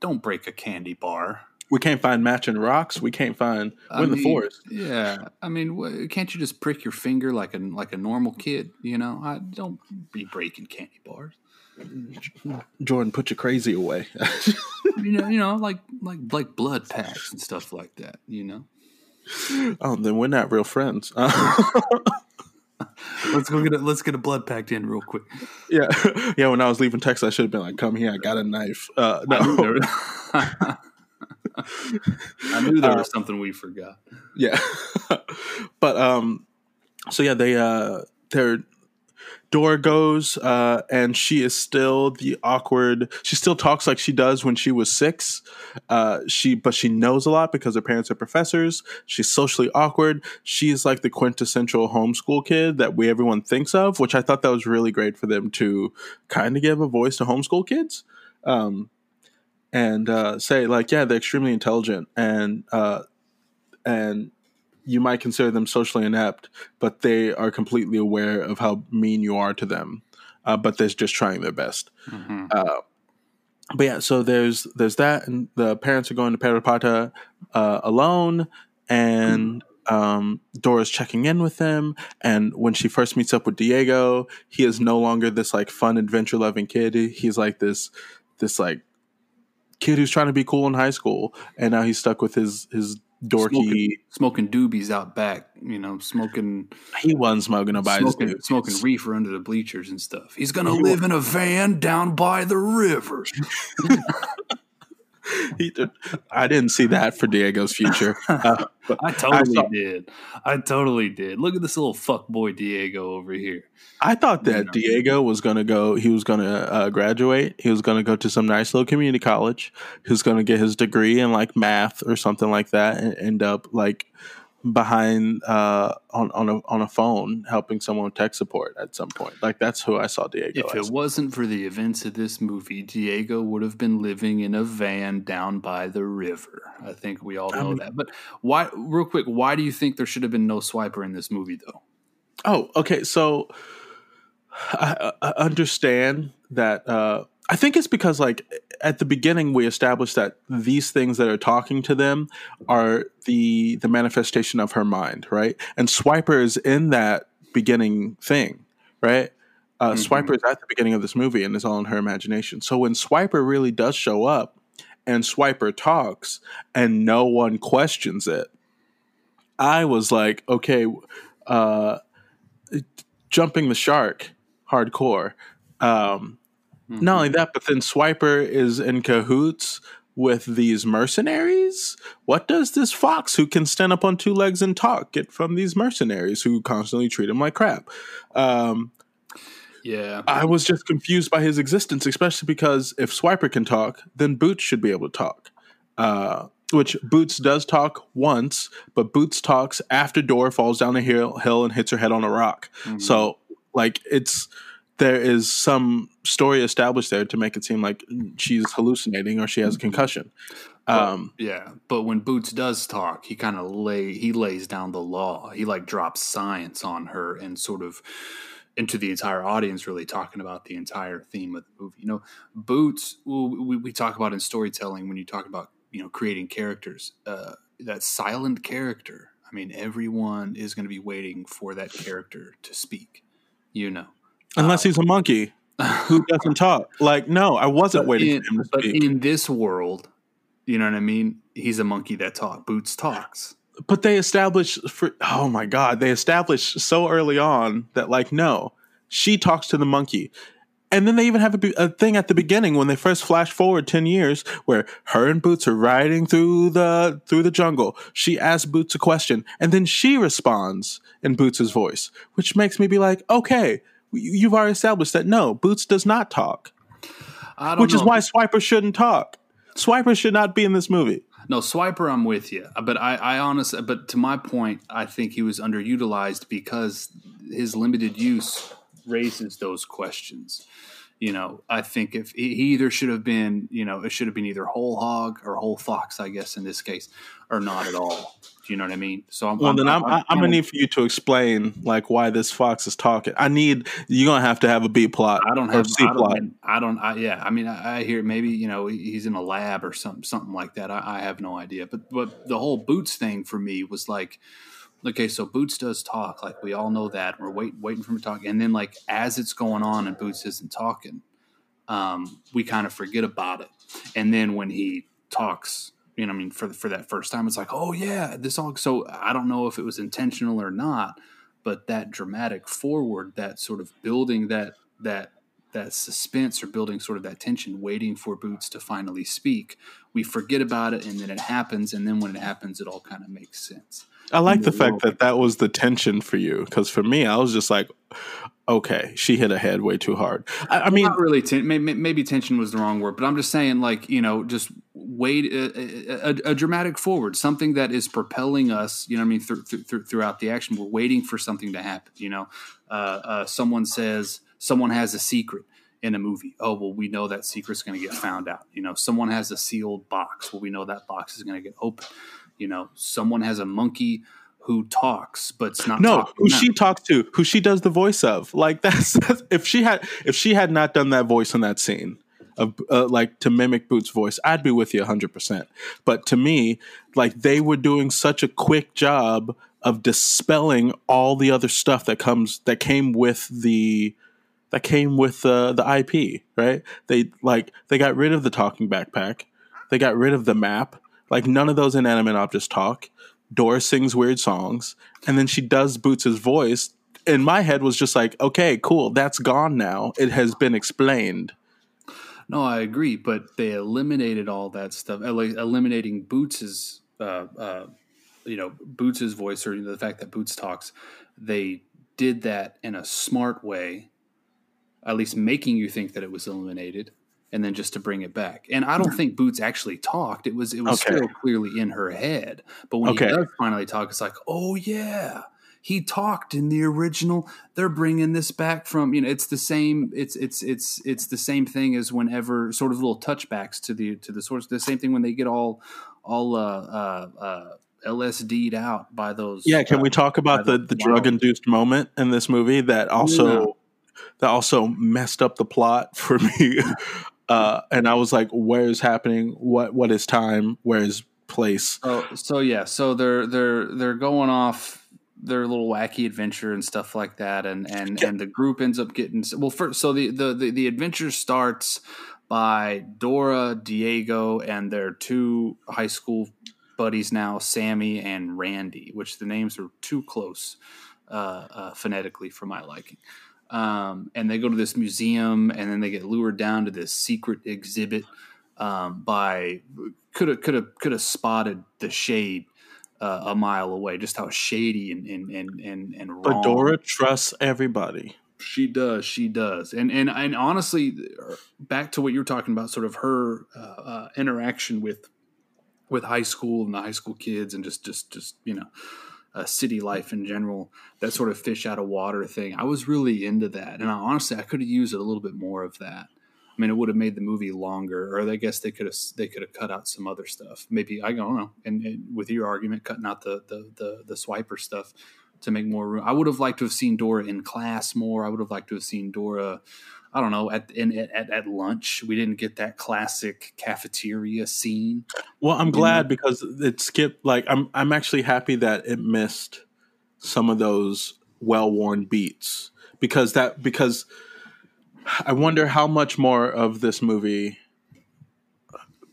don't break a candy bar. we can't find matching rocks. We can't find, I in the forest. Yeah, I mean, can't you just prick your finger like a like a normal kid? You know, I don't be breaking candy bars. Jordan, put your crazy away. You know, you know, like like like blood packs and stuff like that. You know, oh, then we're not real friends. let's go get a let's get a blood packed in real quick. Yeah, yeah. When I was leaving Texas, I should have been like, "Come here, I got a knife." Uh, I knew no, there, I knew there was something we forgot. yeah, but um, so yeah, they uh, their door goes, uh, and she is still the awkward. She still talks like she does when she was six. Uh, she but she knows a lot because her parents are professors. She's socially awkward. She's like the quintessential homeschool kid that we everyone thinks of, which I thought that was really great for them to kind of give a voice to homeschool kids. Um, and uh, say like, yeah, they're extremely intelligent, and uh, and you might consider them socially inept, but they are completely aware of how mean you are to them. Uh, but they're just trying their best. Mhm. Uh, but yeah, so there's there's that, and the parents are going to Parapata uh, alone, and um, Dora's checking in with them. And when she first meets up with Diego, he is no longer this like fun adventure loving kid. He's like this this like kid who's trying to be cool in high school, and now he's stuck with his his dorky. Smoking, smoking doobies out back, you know, smoking He wasn't smoking his smoking, smoking reefer under the bleachers and stuff. He's gonna He live in a van down by the river. He I didn't see that for Diego's future. Uh, I totally saw- did. I totally did. Look at this little fuck boy Diego over here. I thought that No. Diego was going to go. He was going to uh, graduate. He was going to go to some nice little community college. He was going to get his degree in like math or something like that, and end up like behind uh, on on a on a phone helping someone with tech support at some point. Like that's who I saw Diego. If as. it wasn't for the events of this movie, Diego would have been living in a van down by the river. I think we all know that. But why, real quick, why do you think there should have been no swiper in this movie, though? Oh, okay. So I, I understand that. Uh, I think it's because, like, at the beginning, we established that these things that are talking to them are the the manifestation of her mind, right? And Swiper is in that beginning thing, right? Uh, Mhm. Swiper is at the beginning of this movie and is all in her imagination. So when Swiper really does show up and Swiper talks and no one questions it, I was like, okay, uh, jumping the shark, hardcore. Um, Not only that, but then Swiper is in cahoots with these mercenaries. What does this fox who can stand up on two legs and talk get from these mercenaries who constantly treat him like crap? Um, Yeah. I was just confused by his existence, especially because if Swiper can talk, then Boots should be able to talk. Uh, which Boots does talk once, but Boots talks after Dora falls down a hill, hill and hits her head on a rock. Mhm. So, like, it's there is some story established there to make it seem like she's hallucinating or she has a concussion. Um, Yeah, but when Boots does talk, he kind of lay he lays down the law. He like drops science on her and sort of into the entire audience, really talking about the entire theme of the movie. You know, Boots we, we talk about in storytelling when you talk about you know creating characters. Uh, that silent character. I mean, everyone is going to be waiting for that character to speak. You know, unless he's a monkey. who doesn't talk. Like, no, I wasn't waiting in, for him to but speak. in this world, you know what I mean? He's a monkey that talks. Boots talks. but they established for oh my god, they established so early on that like no, she talks to the monkey. And then they even have a, a thing at the beginning when they first flash forward 10 years where her and Boots are riding through the through the jungle. She asks Boots a question and then she responds in Boots's voice, which makes me be like, "Okay, you've already established that no, Boots does not talk." Which is why Swiper shouldn't talk. Swiper should not be in this movie. No, Swiper, I'm with you. Uh, but I, I honestly, but to my point, I think he was underutilized because his limited use raises those questions. You know, I think if he he either should have been, you know, it should have been either whole hog or whole fox, I guess in this case, or not at all. Do you know what I mean? So I'm, Well, then I'm, I'm, I'm gonna need for you to explain like why this fox is talking. I need you're gonna have to have a B plot. I don't have. C I plot. don't, I don't. I, yeah. I mean, I, I hear maybe you know he's in a lab or something, something like that. I, I have no idea. But but the whole Boots thing for me was like, okay, so Boots does talk, like we all know that. We're waiting waiting for him to talk, and then like as it's going on and Boots isn't talking, um, we kind of forget about it. And then when he talks, you know, I mean, for for that first time, it's like, oh yeah, this all. So I don't know if it was intentional or not, but that dramatic forward, that sort of building that that that suspense or building sort of that tension, waiting for Boots to finally speak. We forget about it, and then it happens, and then when it happens, it all kind of makes sense. I like the the fact world. that that was the tension for you because for me, I was just like, okay, she hit a head way too hard. I, I mean, not really. Ten- may- may- maybe tension was the wrong word, but I'm just saying, like you know, just wait a, a, a dramatic forward, something that is propelling us. You know, I mean, through, through, throughout the action, we're waiting for something to happen. You know, uh, uh, someone says someone has a secret in a movie. Oh well, we know that secret's going to get found out. You know, someone has a sealed box. Well, we know that box is going to get open. You know, someone has a monkey who talks, but it's not no, who now. she talks to, who she does the voice of. Like that's, that's if she had if she had not done that voice in that scene of uh, like to mimic Boots' voice, I'd be with you 100%. But to me, like they were doing such a quick job of dispelling all the other stuff that comes that came with the that came with uh, the IP, right? They like they got rid of the talking backpack. They got rid of the map. Like none of those inanimate objects talk. Dora sings weird songs, and then she does Boots' voice. In my head was just like, okay, cool, that's gone now. It has been explained. No, I agree, but they eliminated all that stuff. uh, eliminating Boots's, uh, uh, you know, Boots's voice or the fact that Boots talks. They did that in a smart way, at least making you think that it was eliminated, and then just to bring it back. And I don't think Boots actually talked. It was it was Okay. still clearly in her head. But when Okay. he does finally talk, it's like, oh yeah. He talked in the original. They're bringing this back from you know. It's the same. It's it's it's it's the same thing as whenever sort of little touchbacks to the to the source. The same thing when they get all all uh, uh, uh, LSD'd out by those. Yeah, can uh, we talk about the, the drug induced moment in this movie that also Yeah. that also messed up the plot for me? uh, and I was like, "Where's happening? What what is time? Where's place?" So, so yeah, so they're they're they're going off their little wacky adventure and stuff like that, and and and the group ends up getting well. First, so the the the, the adventure starts by Dora, Diego, and their two high school buddies now, Sammy and Randy, which the names are too close uh, uh, phonetically for my liking. Um, and they go to this museum, and then they get lured down to this secret exhibit um, by could have could have could have spotted the shade uh, a mile away, just how shady and and and and, and wrong. But Dora trusts everybody. She does. She does. And and and honestly, back to what you were talking about, sort of her uh, uh, interaction with with high school and the high school kids, and just just just you know, uh, city life in general. That sort of fish out of water thing. I was really into that, and I, honestly, I could have used a little bit more of that. I mean, it would have made the movie longer, or I guess they could have they could have cut out some other stuff. Maybe I don't know. And, and with your argument, cutting out the the the, the swiper stuff to make more room. I would have liked to have seen Dora in class more. I would have liked to have seen Dora. I don't know at in, at, at lunch. We didn't get that classic cafeteria scene. Well, I'm glad know? because it skipped. Like, I'm I'm actually happy that it missed some of those well worn beats because that because I wonder how much more of this movie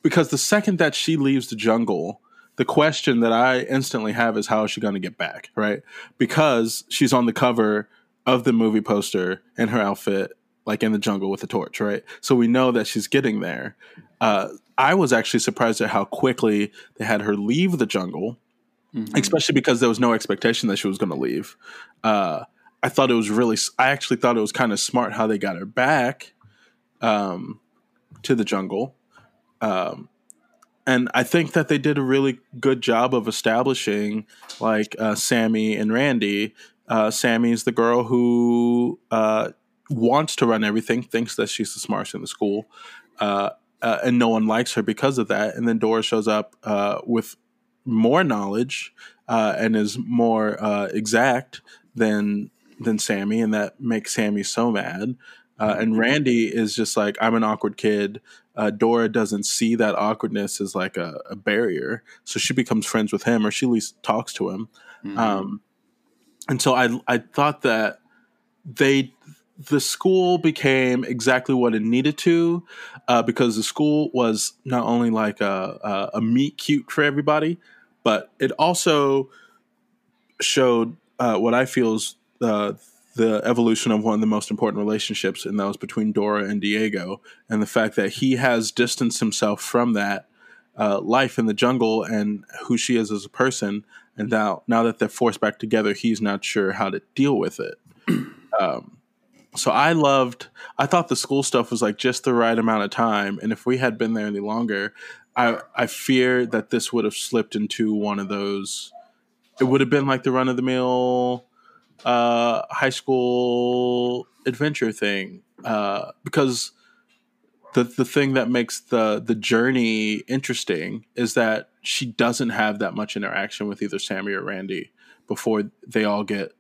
because the second that she leaves the jungle, the question that I instantly have is how is she going to get back, right? Because she's on the cover of the movie poster in her outfit, like in the jungle with a torch, right? So we know that she's getting there. Uh, I was actually surprised at how quickly they had her leave the jungle, especially because there was no expectation that she was going to leave. Uh, I thought it was really, I actually thought it was kind of smart how they got her back um, to the jungle. Um, and I think that they did a really good job of establishing like uh, Sammy and Randy. Uh, Sammy's the girl who uh, wants to run everything, thinks that she's the smartest in the school, uh, uh, and no one likes her because of that. And then Dora shows up uh, with more knowledge uh, and is more uh, exact than than Sammy, and that makes Sammy so mad. Uh, and Randy is just like, I'm an awkward kid. Uh, Dora doesn't see that awkwardness as like a, a barrier, so she becomes friends with him, or she at least talks to him. Um, and so I I thought that they the school became exactly what it needed to uh, because the school was not only like a, a, a meet cute for everybody, but it also showed uh, what I feel is uh, the evolution of one of the most important relationships, and that was between Dora and Diego, and the fact that he has distanced himself from that uh, life in the jungle and who she is as a person, and now now that they're forced back together, he's not sure how to deal with it. um, so I loved. I thought the school stuff was like just the right amount of time, and if we had been there any longer, I I fear that this would have slipped into one of those. It would have been like the run of the mill uh, high school adventure thing uh, because the the thing that makes the the journey interesting is that she doesn't have that much interaction with either Sammy or Randy before they all get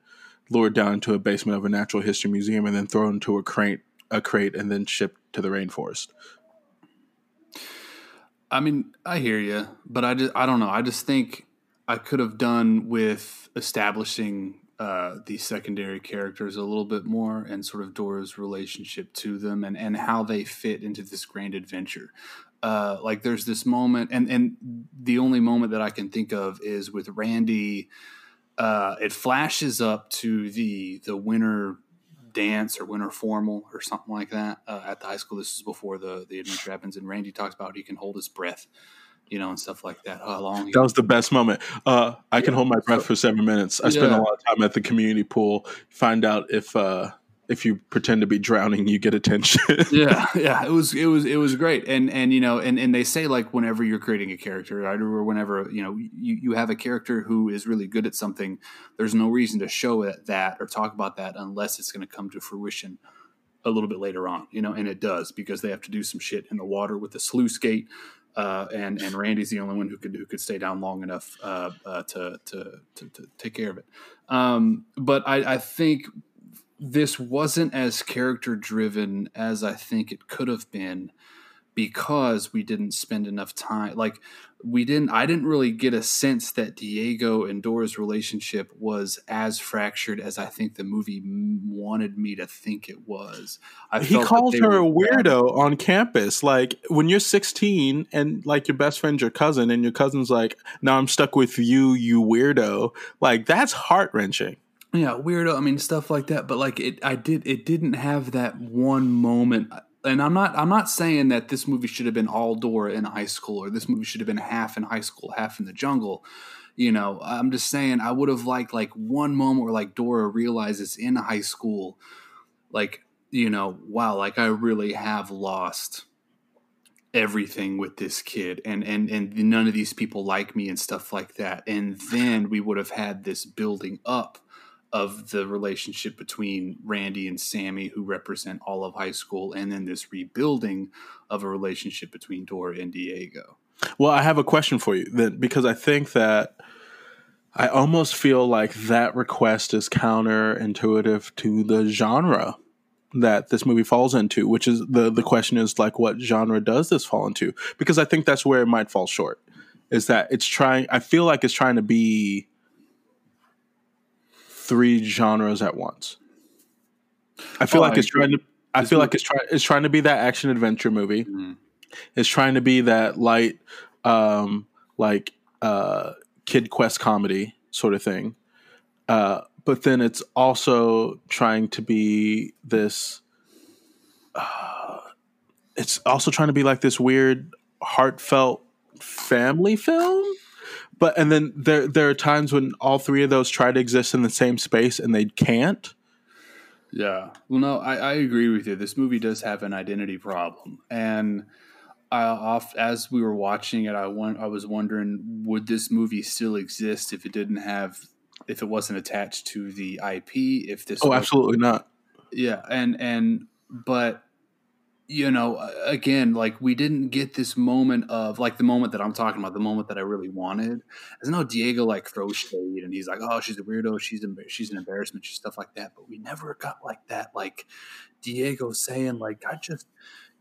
lured down into a basement of a natural history museum and then thrown into a crate a crate and then shipped to the rainforest. I mean, I hear you, but I just I don't know. I just think I could have done with establishing uh, these secondary characters a little bit more and sort of Dora's relationship to them and and how they fit into this grand adventure. Uh, like there's this moment, and and the only moment that I can think of is with Randy. Uh, it flashes up to the the winter dance or winter formal or something like that uh, at the high school. This is before the the adventure happens, and Randy talks about he can hold his breath, you know, and stuff like that. How long? That was the best moment. Uh, I can hold my breath for seven minutes. I Yeah. a lot of time at the community pool. Find out if uh, if you pretend to be drowning, you get attention. yeah, yeah, it was it was it was great, and and you know, and and they say like whenever you're creating a character, right, or whenever you know you you have a character who is really good at something, there's no reason to show it, that or talk about that unless it's going to come to fruition a little bit later on, you know, and it does because they have to do some shit in the water with the sluice gate. Uh, and and Randy's the only one who could who could stay down long enough uh, uh, to, to to to take care of it. Um, but I, I think this wasn't as character driven as I think it could have been because we didn't spend enough time like we didn't I didn't really get a sense that Diego and Dora's relationship was as fractured as I think the movie wanted me to think it was. I he calls her a weirdo on campus. Like when you're 16 and like your best friend's your cousin, and your cousin's like, "Now I'm stuck with you, you weirdo." Like that's heart wrenching. Yeah weirdo i mean stuff like that but like it i did it didn't have that one moment and i'm not i'm not saying that this movie should have been all dora in high school or this movie should have been half in high school half in the jungle you know? I'm just saying i would have liked like one moment where like dora realizes in high school like you know wow like i really have lost everything with this kid and and and none of these people like me and stuff like that and then we would have had this building up of the relationship between Randy and Sammy who represent all of high school and then this rebuilding of a relationship between Dora and Diego. Well, I have a question for you then, because I think that I almost feel like that request is counterintuitive to the genre that this movie falls into, which is the the question is like, what genre does this fall into? Because I think that's where it might fall short. Is that it's trying? I feel like it's trying to be three genres at once. I feel Oh, like I it's agree. trying to. I This feel movie- like it's trying it's trying to be that action adventure movie. Mm. It's trying to be that light, um, like uh, kid quest comedy sort of thing. Uh, but then it's also trying to be this. Uh, it's also trying to be like this weird, heartfelt family film. But and then there there are times when all three of those try to exist in the same space and they can't. Yeah. Well, no, I, I agree with you. This movie does have an identity problem, and I off as we were watching it, I won, I was wondering would this movie still exist if it didn't have if it wasn't attached to the IP? If this Oh, absolutely not. yeah, and and but you know, again, like we didn't get this moment of like the moment that I'm talking about, the moment that I really wanted. As no Diego like throws shade and he's like, "Oh, she's a weirdo. She's she's an embarrassment. She's stuff like that." But we never got like that, like Diego saying, "Like I just."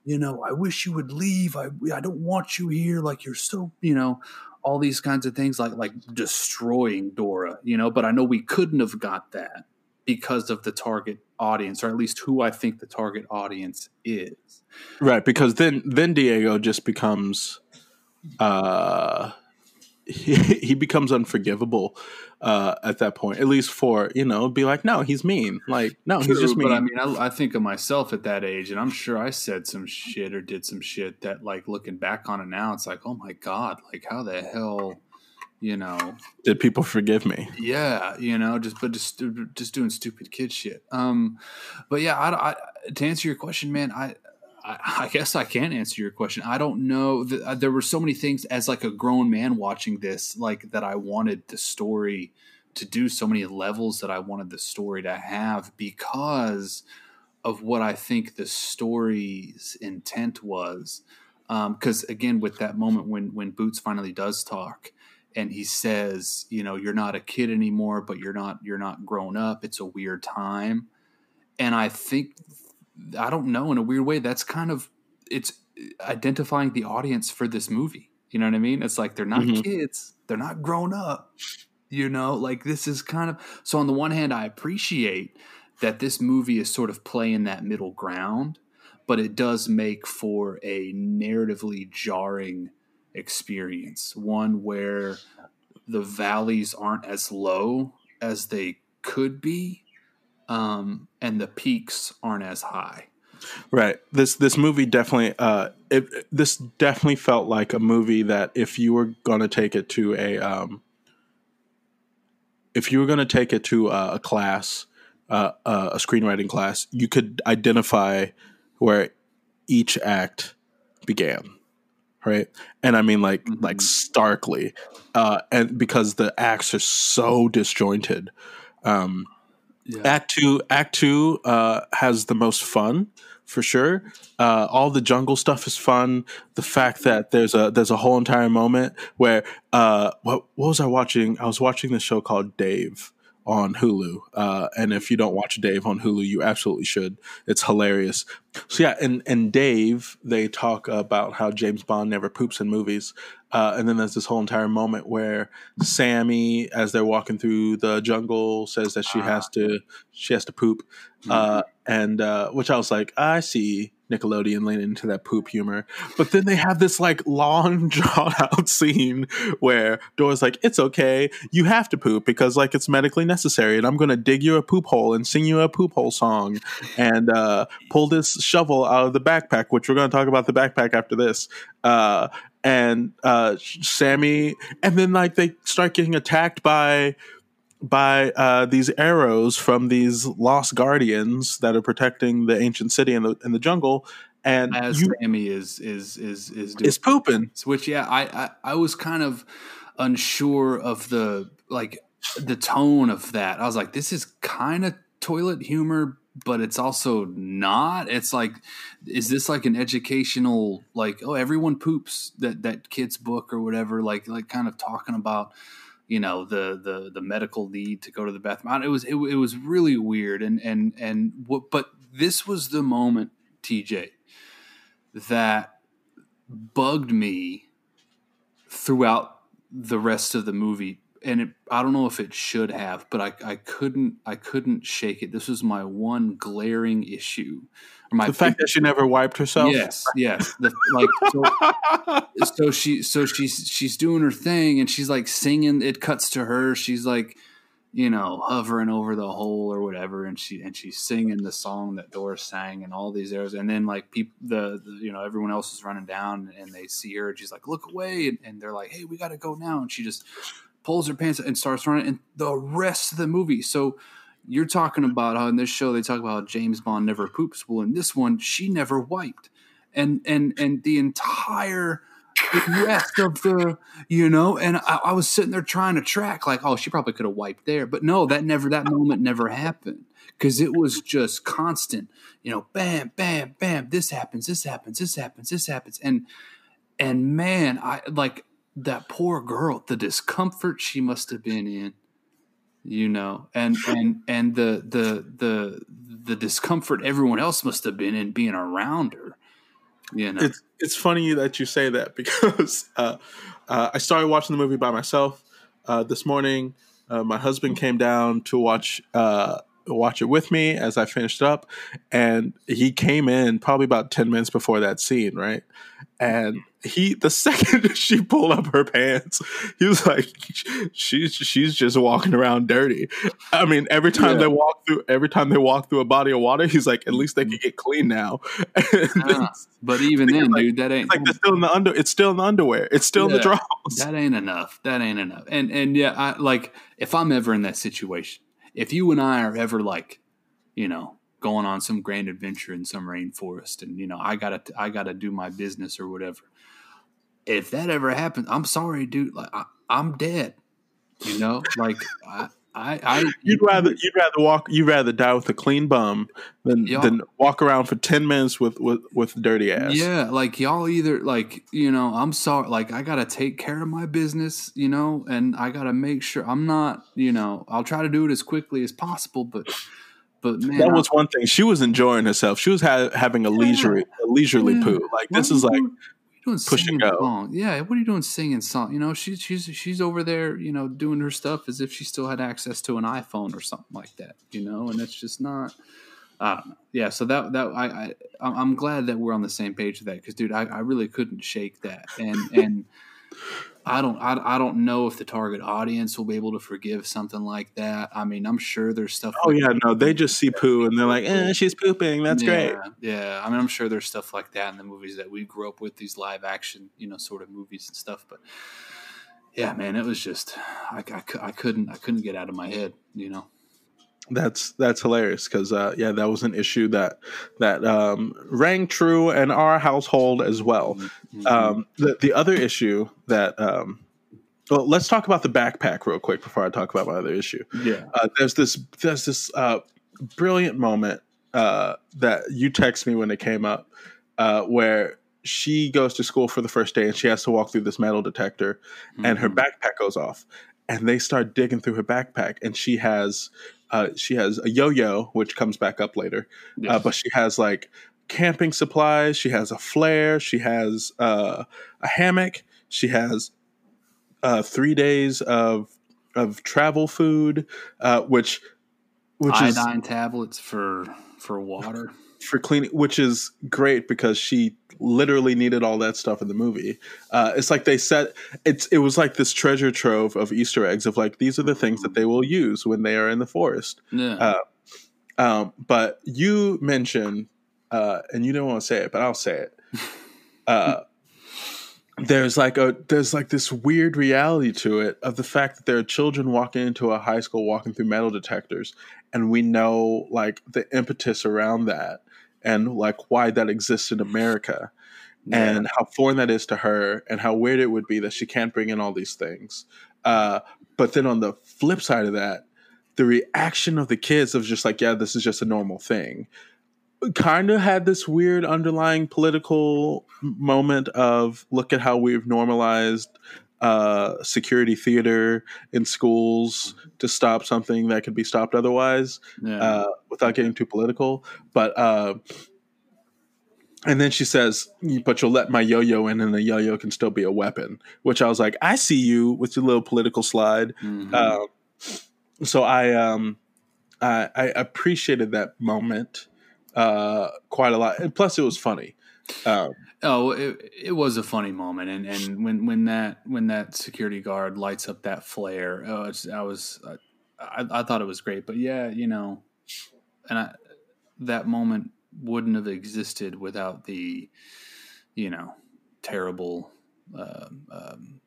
You know, I wish you would leave. I I don't want you here. Like you're so, you know, all these kinds of things like like destroying Dora, you know, but I know we couldn't have got that because of the target audience, or at least who I think the target audience is. Right, because then then Diego just becomes uh he, he becomes unforgivable uh at that point. At least for, you know, be like, no, he's mean. Like, no, he's just mean. But I mean, I, I think of myself at that age, and I'm sure I said some shit or did some shit that, like, looking back on it now, it's like, oh my god, like how the hell, you know, Did people forgive me? yeah, you know, just but just just doing stupid kid shit. Um, but yeah, I, I to answer your question, man, I. I I guess I can't answer your question. I don't know. Uh, There were so many things as like a grown man watching this, like that I wanted the story to do so many levels that I wanted the story to have because of what I think the story's intent was. Um, because again, with that moment when when Boots finally does talk, and he says, you know, you're not a kid anymore, but you're not you're not grown up. It's a weird time, and I think I don't know in a weird way that's kind of it's identifying the audience for this movie. You know what I mean? It's like they're not Mhm. kids, they're not grown up. You know, like this is kind of so. On the one hand, I appreciate that this movie is sort of playing that middle ground, but it does make for a narratively jarring experience, one where the valleys aren't as low as they could be, um, and the peaks aren't as high. Right. This this movie definitely uh it this definitely felt like a movie that if you were going to take it to a um if you were going to take it to a, a class uh, a screenwriting class, you could identify where each act began. Right? And I mean like Mhm. like starkly. Uh and because the acts are so disjointed. Um Yeah. Act two, Act two uh, has the most fun for sure. Uh, all the jungle stuff is fun. The fact that there's a there's a whole entire moment where uh, what what was I watching? I was watching this show called Dave on Hulu. Uh, and if you don't watch Dave on Hulu, you absolutely should. It's hilarious. So yeah, and and Dave, they talk about how James Bond never poops in movies. Uh, and then there's this whole entire moment where Sammy, as they're walking through the jungle, says that she Ah. has to she has to poop, uh, and uh, which I was like, I see Nickelodeon leaning into that poop humor, but then they have this like long drawn out scene where Dora's like, "It's okay, you have to poop because like it's medically necessary, and I'm gonna dig you a poop hole and sing you a poop hole song, and uh, pull this shovel out of the backpack, which we're gonna talk about the backpack after this." Uh, and uh, Sammy, and then like they start getting attacked by by uh, these arrows from these lost guardians that are protecting the ancient city in the in the jungle, and As you Sammy is is is is doing. Is pooping. which yeah I, I i was kind of unsure of the like the tone of that. I was like this is kind of toilet humor but it's also not. It's like is this like an educational like oh everyone poops that that kid's book or whatever like like kind of talking about you know the the the medical need to go to the bathroom it was it, it was really weird and and and what but this was the moment tj that bugged me throughout the rest of the movie and it, I don't know if it should have, but I, I couldn't I couldn't shake it. This was my one glaring issue. My the fact that she never wiped herself. Yes, yes. The, like so, so she so she's she's doing her thing and she's like singing. It cuts to her. She's like, you know, hovering over the hole or whatever, and she and she's singing the song that Doris sang and all these airs. And then like people, the, the you know everyone else is running down and they see her and she's like, look away, and, and they're like, hey, we got to go now, and she just pulls her pants and starts running. And the rest of the movie, so you're talking about how in this show they talk about James Bond never poops. Well, in this one, she never wiped, and and and the entire rest of the you know and I, I, was sitting there trying to track like oh she probably could have wiped there. But no that never that moment never happened. Because it was just constant you know bam bam bam this happens this happens this happens this happens. And and man i like that poor girl the discomfort she must have been in you know and and and the the the the discomfort everyone else must have been in being around her you know it's it's funny that you say that because uh, uh, I started watching the movie by myself uh, this morning. Uh, my husband came down to watch uh, watch it with me as I finished up, and he came in probably about ten minutes before that scene, right? And he, the second she pulled up her pants, he was like, "She's she's just walking around dirty." I mean, every time yeah. they walk through, every time they walk through a body of water, he's like, "At least they can get clean now." Uh, but even then, like, dude, that ain't like they're still in the under. It's still in the underwear. It's still yeah, in the drawers. That ain't enough. That ain't enough. And and yeah, I like if I'm ever in that situation, if you and I are ever like, you know, going on some grand adventure in some rainforest, and you know, I gotta I gotta do my business or whatever. If that ever happens, I'm sorry, dude. Like I, I'm dead. You know, like I, I, I, you'd rather you'd rather walk you'd rather die with a clean bum than than walk around for ten minutes with with with dirty ass. Yeah, like y'all either like you know I'm sorry like I gotta take care of my business you know and I gotta make sure I'm not you know I'll try to do it as quickly as possible but but man, that was one thing. She was enjoying herself. She was ha- having a leisurely a leisurely yeah. poo. Like this is like doing push and go. Song? Yeah, what are you doing singing song? You know, she's she's she's over there, you know, doing her stuff as if she still had access to an iPhone or something like that. You know, and it's just not. I don't know. Yeah, so that that I, I I'm glad that we're on the same page with that because, dude, I, I really couldn't shake that, and and I don't I, I don't know if the target audience will be able to forgive something like that. I mean, I'm sure there's stuff. Oh like yeah, no, they just see poo and they're like, "eh, she's pooping. That's yeah, great." Yeah, I mean, I'm sure there's stuff like that in the movies that we grew up with, these live action, you know, sort of movies and stuff. But yeah, man, it was just I, I, I couldn't I couldn't get out of my head, you know that's that's hilarious because uh, yeah, that was an issue that that um, rang true in our household as well. Mm-hmm. Um, the the other issue that um, well, let's talk about the backpack real quick before I talk about my other issue. Yeah, uh, there's this there's this uh, brilliant moment uh, that you text me when it came up uh, where she goes to school for the first day and she has to walk through this metal detector mm-hmm. and her mm-hmm. backpack goes off and they start digging through her backpack and she has uh, she has a yo-yo, which comes back up later, uh, yes. uh, but she has like camping supplies. She has a flare. She has uh, a hammock. She has uh, three days of of travel food, uh, which which iodine is, tablets for for water for cleaning, which is great because she literally needed all that stuff in the movie. Uh, it's like they said it's it was like this treasure trove of Easter eggs of like these are the things that they will use when they are in the forest. Yeah. Uh, um, but you mentioned, uh, and you don't want to say it, but I'll say it. Uh, there's like a there's like this weird reality to it of the fact that there are children walking into a high school walking through metal detectors and we know like the impetus around that and like why that exists in America yeah. and how foreign that is to her and how weird it would be that she can't bring in all these things. Uh, but then on the flip side of that, the reaction of the kids of just like, yeah, this is just a normal thing, kind of had this weird underlying political moment of look at how we've normalized uh, security theater in schools to stop something that could be stopped otherwise yeah. uh, without getting too political. But uh, And then she says, "But you'll let my yo-yo in, and the yo-yo can still be a weapon." Which I was like, "I see you with your little political slide." Mhm. Uh, so I um I, I appreciated that moment uh quite a lot, and plus it was funny. Um, Oh, it, it was a funny moment, and, and when, when that when that security guard lights up that flare, oh, I was I, I thought it was great, but yeah, you know, and I, that moment wouldn't have existed without the, you know, terrible uh, um,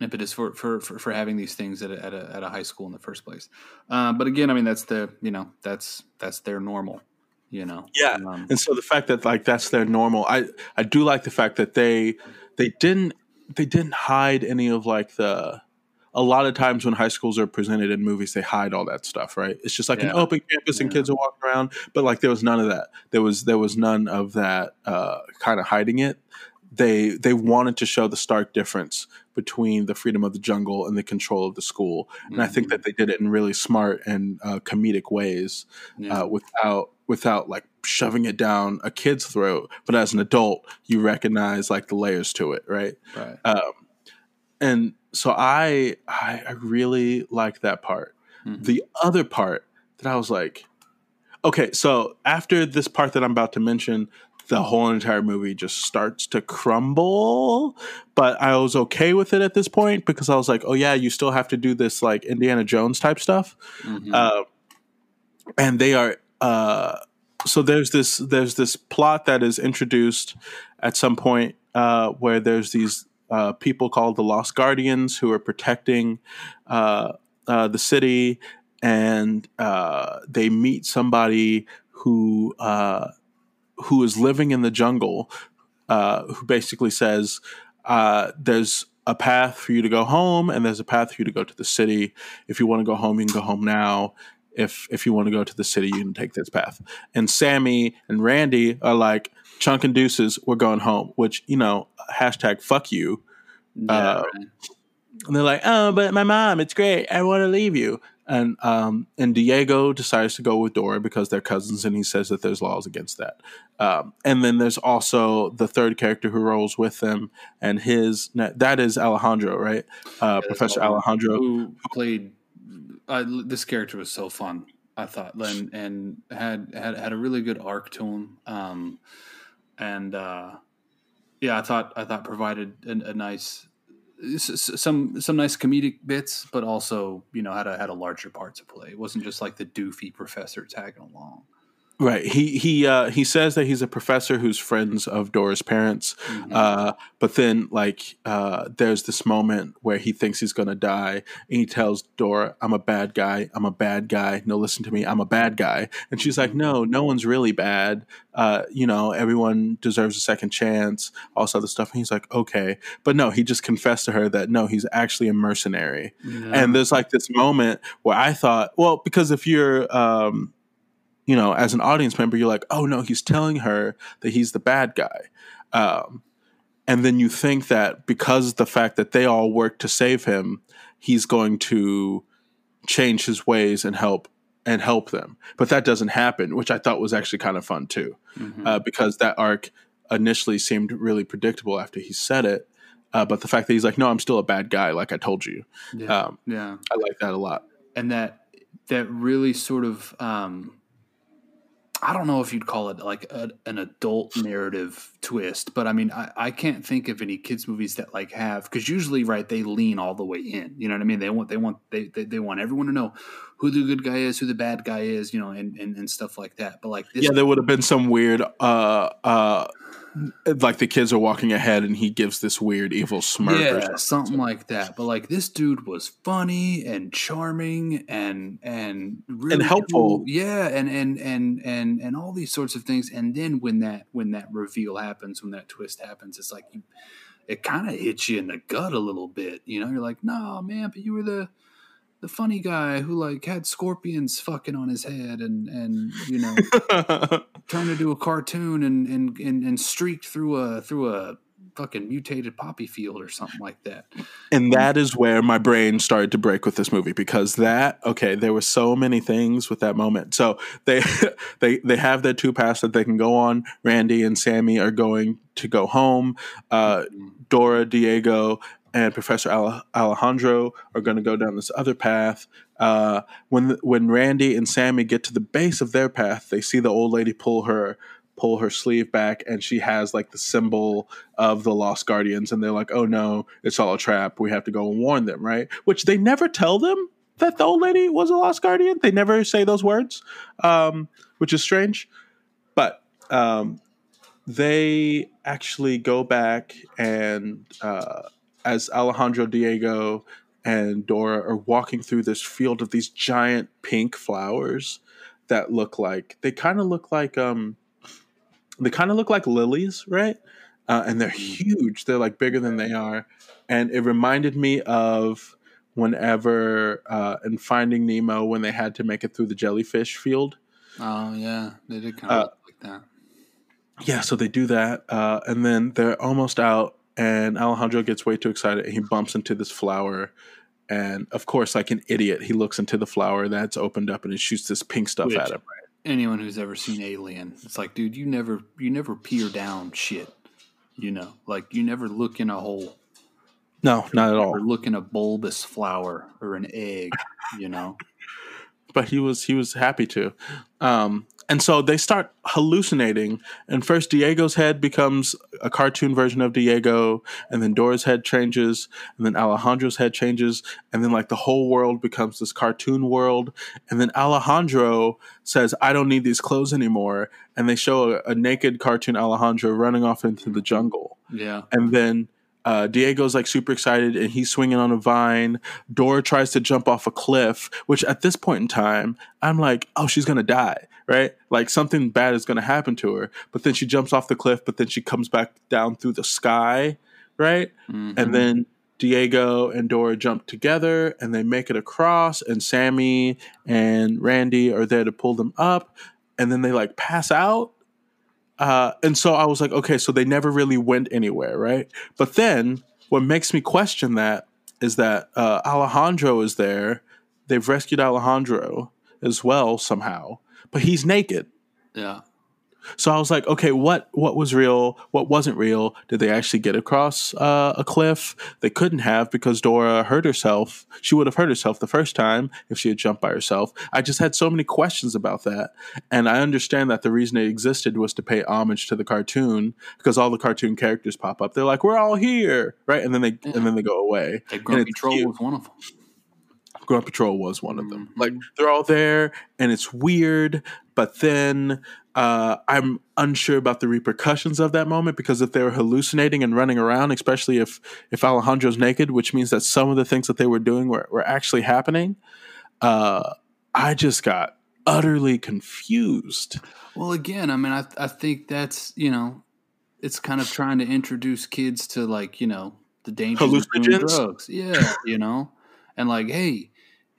impetus for, for, for, for having these things at a, at a at a high school in the first place. Uh, but again, I mean, that's the you know that's that's their normal, you know. Yeah, Um, and so the fact that like that's their normal i i do like the fact that they they didn't they didn't hide any of like the a lot of times when high schools are presented in movies they hide all that stuff right it's just like an open campus and Yeah. kids are walking around but like there was none of that there was there was none of that uh kind of hiding it they they wanted to show the stark difference between the freedom of the jungle and the control of the school and i think that they did it in really smart and uh, comedic ways yeah. uh, without without like shoving it down a kid's throat. But as an adult, you recognize like the layers to it, right? right. Um, and so I, I I really like that part. Mhm. The other part that I was like, okay, so after this part that I'm about to mention. The whole entire movie just starts to crumble, but I was okay with it at this point because I was like, "Oh yeah, you still have to do this like Indiana Jones type stuff." Mhm. uh, and they are uh, so there's this there's this plot that is introduced at some point uh, where there's these uh, people called the Lost Guardians who are protecting uh, uh, the city, and uh, they meet somebody who who is living in the jungle, who basically says there's a path for you to go home, and there's a path for you to go to the city. If you want to go home, you can go home now if if you want to go to the city, you can take this path. And Sammy and Randy are like, chunk and deuces, we're going home. Which you know, hashtag fuck you. Yeah, uh, right. And they're like, oh, but my mom, it's great. I want to leave you. And um, and Diego decides to go with Dora because they're cousins, and he says that there's laws against that. Um, and then there's also the third character who rolls with them, and his that is Alejandro, right? Uh, Professor. Alejandro. who played uh, this character was so fun i thought and, and had, had had a really good arc to him um and uh yeah i thought i thought provided a, a nice some some nice comedic bits but also you know had a had a larger part to play. It wasn't just like the doofy professor tagging along Right. He he uh, he says that he's a professor who's friends of Dora's parents, Mhm. uh, but then like uh, there's this moment where he thinks he's gonna die, and he tells Dora, "I'm a bad guy. I'm a bad guy. No, listen to me. I'm a bad guy." And she's like, "No, no one's really bad. Uh, you know, everyone deserves a second chance. All this other stuff." And he's like, "Okay," but no, he just confessed to her that no, he's actually a mercenary. Yeah. And there's like this moment where I thought, well, because if you're, um, you know, as an audience member, you're like, oh no, he's telling her that he's the bad guy. Um, and then you think that because the fact that they all work to save him, he's going to change his ways and help and help them. But that doesn't happen, which I thought was actually kind of fun too, Mhm. uh, because that arc initially seemed really predictable after he said it. Uh, but the fact that he's like, no, I'm still a bad guy, like I told you. yeah. Um, yeah I like that a lot. and that that really sort of um I don't know if you'd call it like a, an adult narrative twist, but I mean, I, I can't think of any kids movies that like have because usually, right, they lean all the way in. You know what I mean? They want they want they, they, they want everyone to know who the good guy is, who the bad guy is, you know, and and, and stuff like that. But like this, Yeah, there would have been some weird, uh, uh, like the kids are walking ahead and he gives this weird evil smirk. or yeah, something. something like that. But like this dude was funny and charming and and really helpful. cool. Yeah, and and and and and all these sorts of things. And then when that when that reveal happens, when that twist happens, it's like you, it kind of hits you in the gut a little bit. You know, you're like, no, man, but you were the the funny guy who like had scorpions fucking on his head and and you know turned into a cartoon and and and, and streaked through a through a fucking mutated poppy field or something like that. and that is where my brain started to break with this movie because that okay there were so many things with that moment. So they they they have their two paths that they can go on. Randy and sammy are going to go home. Uh, dora diego and professor alejandro are going to go down this other path. Uh, when when randy and sammy get to the base of their path they see the old lady pull her pull her sleeve back and she has like the symbol of the lost guardians and they're like oh no it's all a trap. We have to go and warn them right? Which they never tell them that the old lady was a lost guardian. They never say those words um, which is strange. But um, they actually go back and uh, as alejandro diego and dora are walking through this field of these giant pink flowers that look like they kind of look like um they kind of look like lilies, right? Uh, and they're huge. They're like bigger than they are, and it reminded me of whenever uh, in Finding Nemo when they had to make it through the jellyfish field. Oh yeah, they did kind of Uh, look like that. Yeah, so they do that, uh, and then they're almost out, and Alejandro gets way too excited, and he bumps into this flower. And of course, like an idiot, he looks into the flower that's opened up and it shoots this pink stuff Which- at him. Anyone who's ever seen Alien, it's like, dude, you never you never peer down shit. You know, like you never look in a hole No, not at all. or look in a bulbous flower or an egg. You know, but he was he was happy to um and so they start hallucinating and first diego's head becomes a cartoon version of diego and then dora's head changes and then alejandro's head changes and then like the whole world becomes this cartoon world. And then alejandro says i don't need these clothes anymore and they show a, a naked cartoon alejandro running off into the jungle. Yeah, and then uh, Diego's like super excited and he's swinging on a vine. Dora tries to jump off a cliff, which at this point in time, I'm like, oh, she's gonna die, right? Like something bad is gonna happen to her. But then she jumps off the cliff, but then she comes back down through the sky, right? Mhm. And then Diego and Dora jump together and they make it across, and Sammy and Randy are there to pull them up, and then they like pass out. Uh, and so I was like, okay, so they never really went anywhere, right? But then what makes me question that is that uh, Alejandro is there. They've rescued Alejandro as well somehow, but he's naked. yeah. So I was like, okay, what what was real? What wasn't real? Did they actually get across uh, a cliff? They couldn't have because Dora hurt herself. She would have hurt herself the first time if she had jumped by herself. I just had so many questions about that, and I understand that the reason it existed was to pay homage to the cartoon because all the cartoon characters pop up. They're like, "We're all here," right? And then they and then they go away. That And Grumpy it's Troll was one of them. Grunt Patrol was one of them. Mhm. Like they're all there and it's weird, but then uh, I'm unsure about the repercussions of that moment because if they were hallucinating and running around, especially if if Alejandro's naked, which means that some of the things that they were doing were, were actually happening, uh, I just got utterly confused. Well, again, I mean, I I think that's you know, it's kind of trying to introduce kids to like you know the dangers of drugs. Yeah, you know, and like, hey,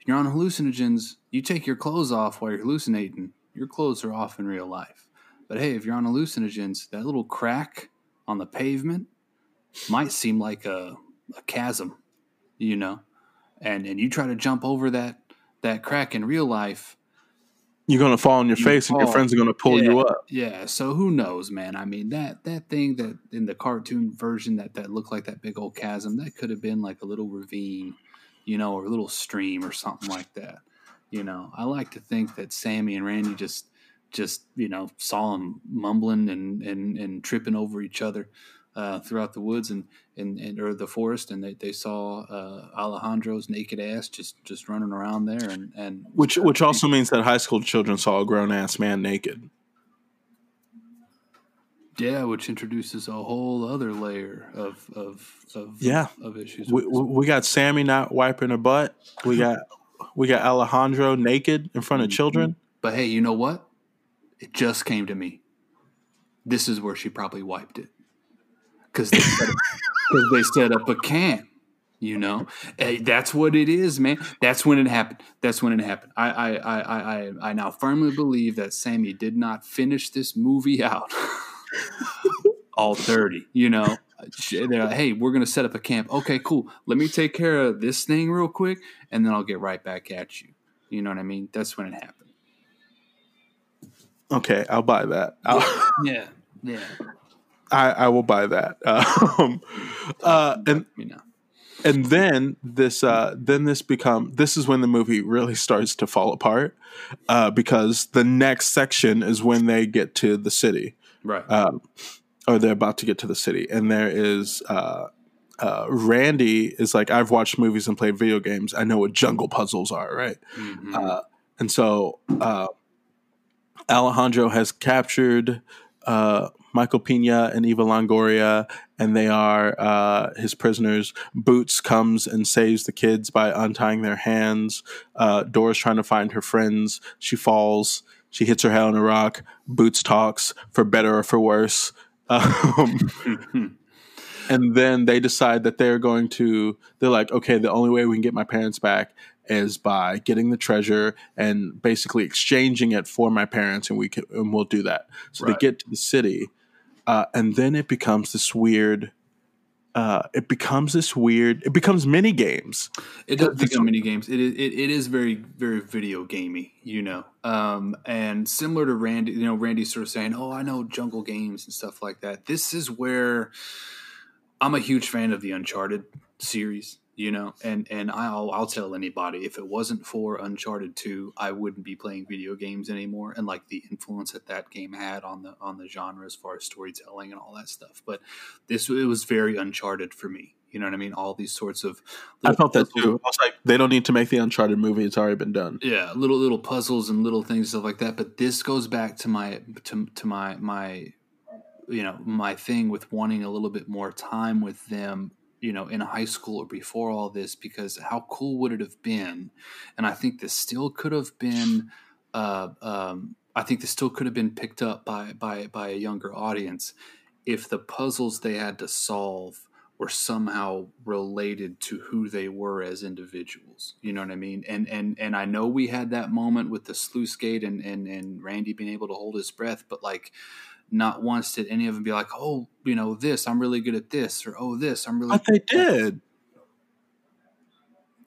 you're on hallucinogens, you take your clothes off while you're hallucinating. Your clothes are off in real life. But hey, if you're on hallucinogens, that little crack on the pavement might seem like a, a chasm, you know, and and you try to jump over that that crack in real life You're gonna fall on your You face, and your friends are gonna pull you up. Yeah, so who knows, man? I mean, that that thing that in the cartoon version that that looked like that big old chasm, that could have been like a little ravine, you know, or a little stream or something like that. You know, I like to think that Sammy and Randy just just you know saw them mumbling and and and tripping over each other uh, throughout the woods and and, and or the forest, and they, they saw uh, Alejandro's naked ass just just running around there, and and Which which also means that high school children saw a grown ass man naked. Yeah, which introduces a whole other layer of of of Yeah. of issues. We, we we got Sammy not wiping her butt. We got we got Alejandro naked in front of Mhm. children. but hey, you know what? It just came to me. This is where she probably wiped it because they, set up- they set up a can. You know, Hey, that's what it is, man. That's when it happened. That's when it happened. I I I I I, I now firmly believe that Sammy did not finish this movie out all dirty. You know, they're like, hey, we're gonna set up a camp. Okay, cool. Let me take care of this thing real quick, and then I'll get right back at you. You know what I mean? That's when it happened. Okay, I'll buy that. I'll, Yeah, yeah. I, I will buy that. Um, uh, and You know, and then this uh, then this become this is when the movie really starts to fall apart uh, because the next section is when they get to the city right? um, or they're about to get to the city and there is uh, uh, Randy is like I've watched movies and played video games I know what jungle puzzles are right Mhm. uh, and so uh, Alejandro has captured uh, Michael Pena and Eva Longoria, and they are uh, his prisoners. Boots comes and saves the kids by untying their hands. Uh, Dora's trying to find her friends. She falls. She hits her head on a rock. Boots talks for better or for worse. Um, and then they decide that they're going to they're like okay the only way we can get my parents back is by getting the treasure and basically exchanging it for my parents and we can and we'll do that so Right. they get to the city uh, and then it becomes this weird uh, it becomes this weird it becomes mini games It does become mini games. It is it, it is very very video gamey, you know. Um, and similar to Randy, you know, Randy's sort of saying, "Oh, I know jungle games and stuff like that." This is where I'm a huge fan of the Uncharted series, you know, and and I'll I'll tell anybody if it wasn't for Uncharted Two, I wouldn't be playing video games anymore, and like the influence that that game had on the on the genre as far as storytelling and all that stuff. But this it was very Uncharted for me. You know what I mean? All these sorts of i felt that too i was like they don't need to make the uncharted movie it's already been done yeah little little puzzles and little things stuff like that but this goes back to my to, to my my you know my thing with wanting a little bit more time with them you know in high school or before all this because how cool would it have been and i think this still could have been uh, um, i think this still could have been picked up by by by a younger audience if the puzzles they had to solve were somehow related to who they were as individuals. You know what I mean? And and and I know we had that moment with the sluice gate and and and Randy being able to hold his breath, but like not once did any of them be like, oh, you know, this I'm really good at this, or oh, this I'm really. but they did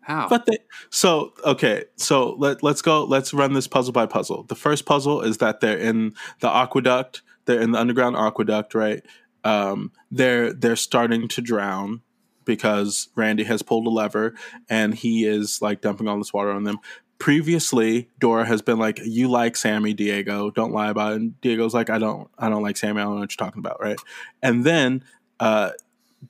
How? But they so okay, so let let's go let's run this puzzle by puzzle. The first puzzle is that they're in the aqueduct, they're in the underground aqueduct, right? Um they're they're starting to drown because Randy has pulled a lever and he is like dumping all this water on them. Previously, Dora has been like, "You like Sammy, Diego? Don't lie about it." And Diego's like, "I don't, I don't like Sammy. I don't know what you're talking about, right?" And then uh,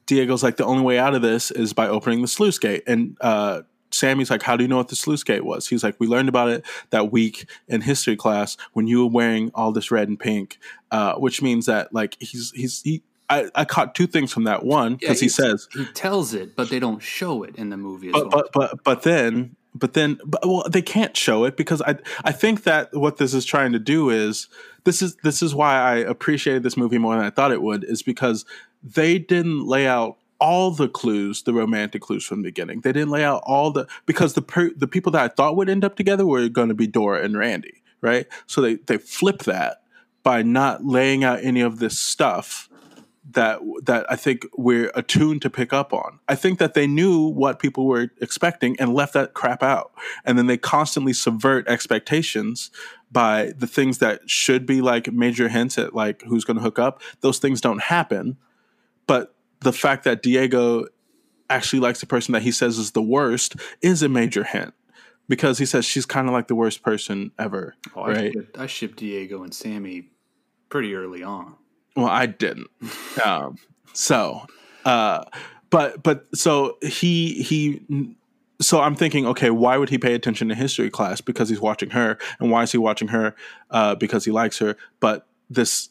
Diego's like, the only way out of this is by opening the sluice gate. And uh, Sammy's like, how do you know what the sluice gate was? He's like, we learned about it that week in history class when you were wearing all this red and pink, uh, which means that like he's he's he. I, I caught two things from that. One, because he he's- says, he tells it, but they don't show it in the movie as but, well. but but but then but then but, well they can't show it because I I think that what this is trying to do is this is this is why I appreciated this movie more than I thought it would is because they didn't lay out all the clues, the romantic clues from the beginning. They didn't lay out all the because the per, the people that I thought would end up together were going to be Dora and Randy, right? So they they flip that by not laying out any of this stuff that that I think we're attuned to pick up on. I think that they knew what people were expecting and left that crap out. And then they constantly subvert expectations by the things that should be like major hints at like who's going to hook up. Those things don't happen. But the fact that Diego actually likes the person that he says is the worst is a major hint because he says she's kind of like the worst person ever, Oh, I, right? shipped, I shipped Diego and Sammy pretty early on. Well, I didn't. Um, so, uh, but but so he he. So I'm thinking, okay, why would he pay attention to history class? Because he's watching her, and why is he watching her? Uh, because he likes her. But this,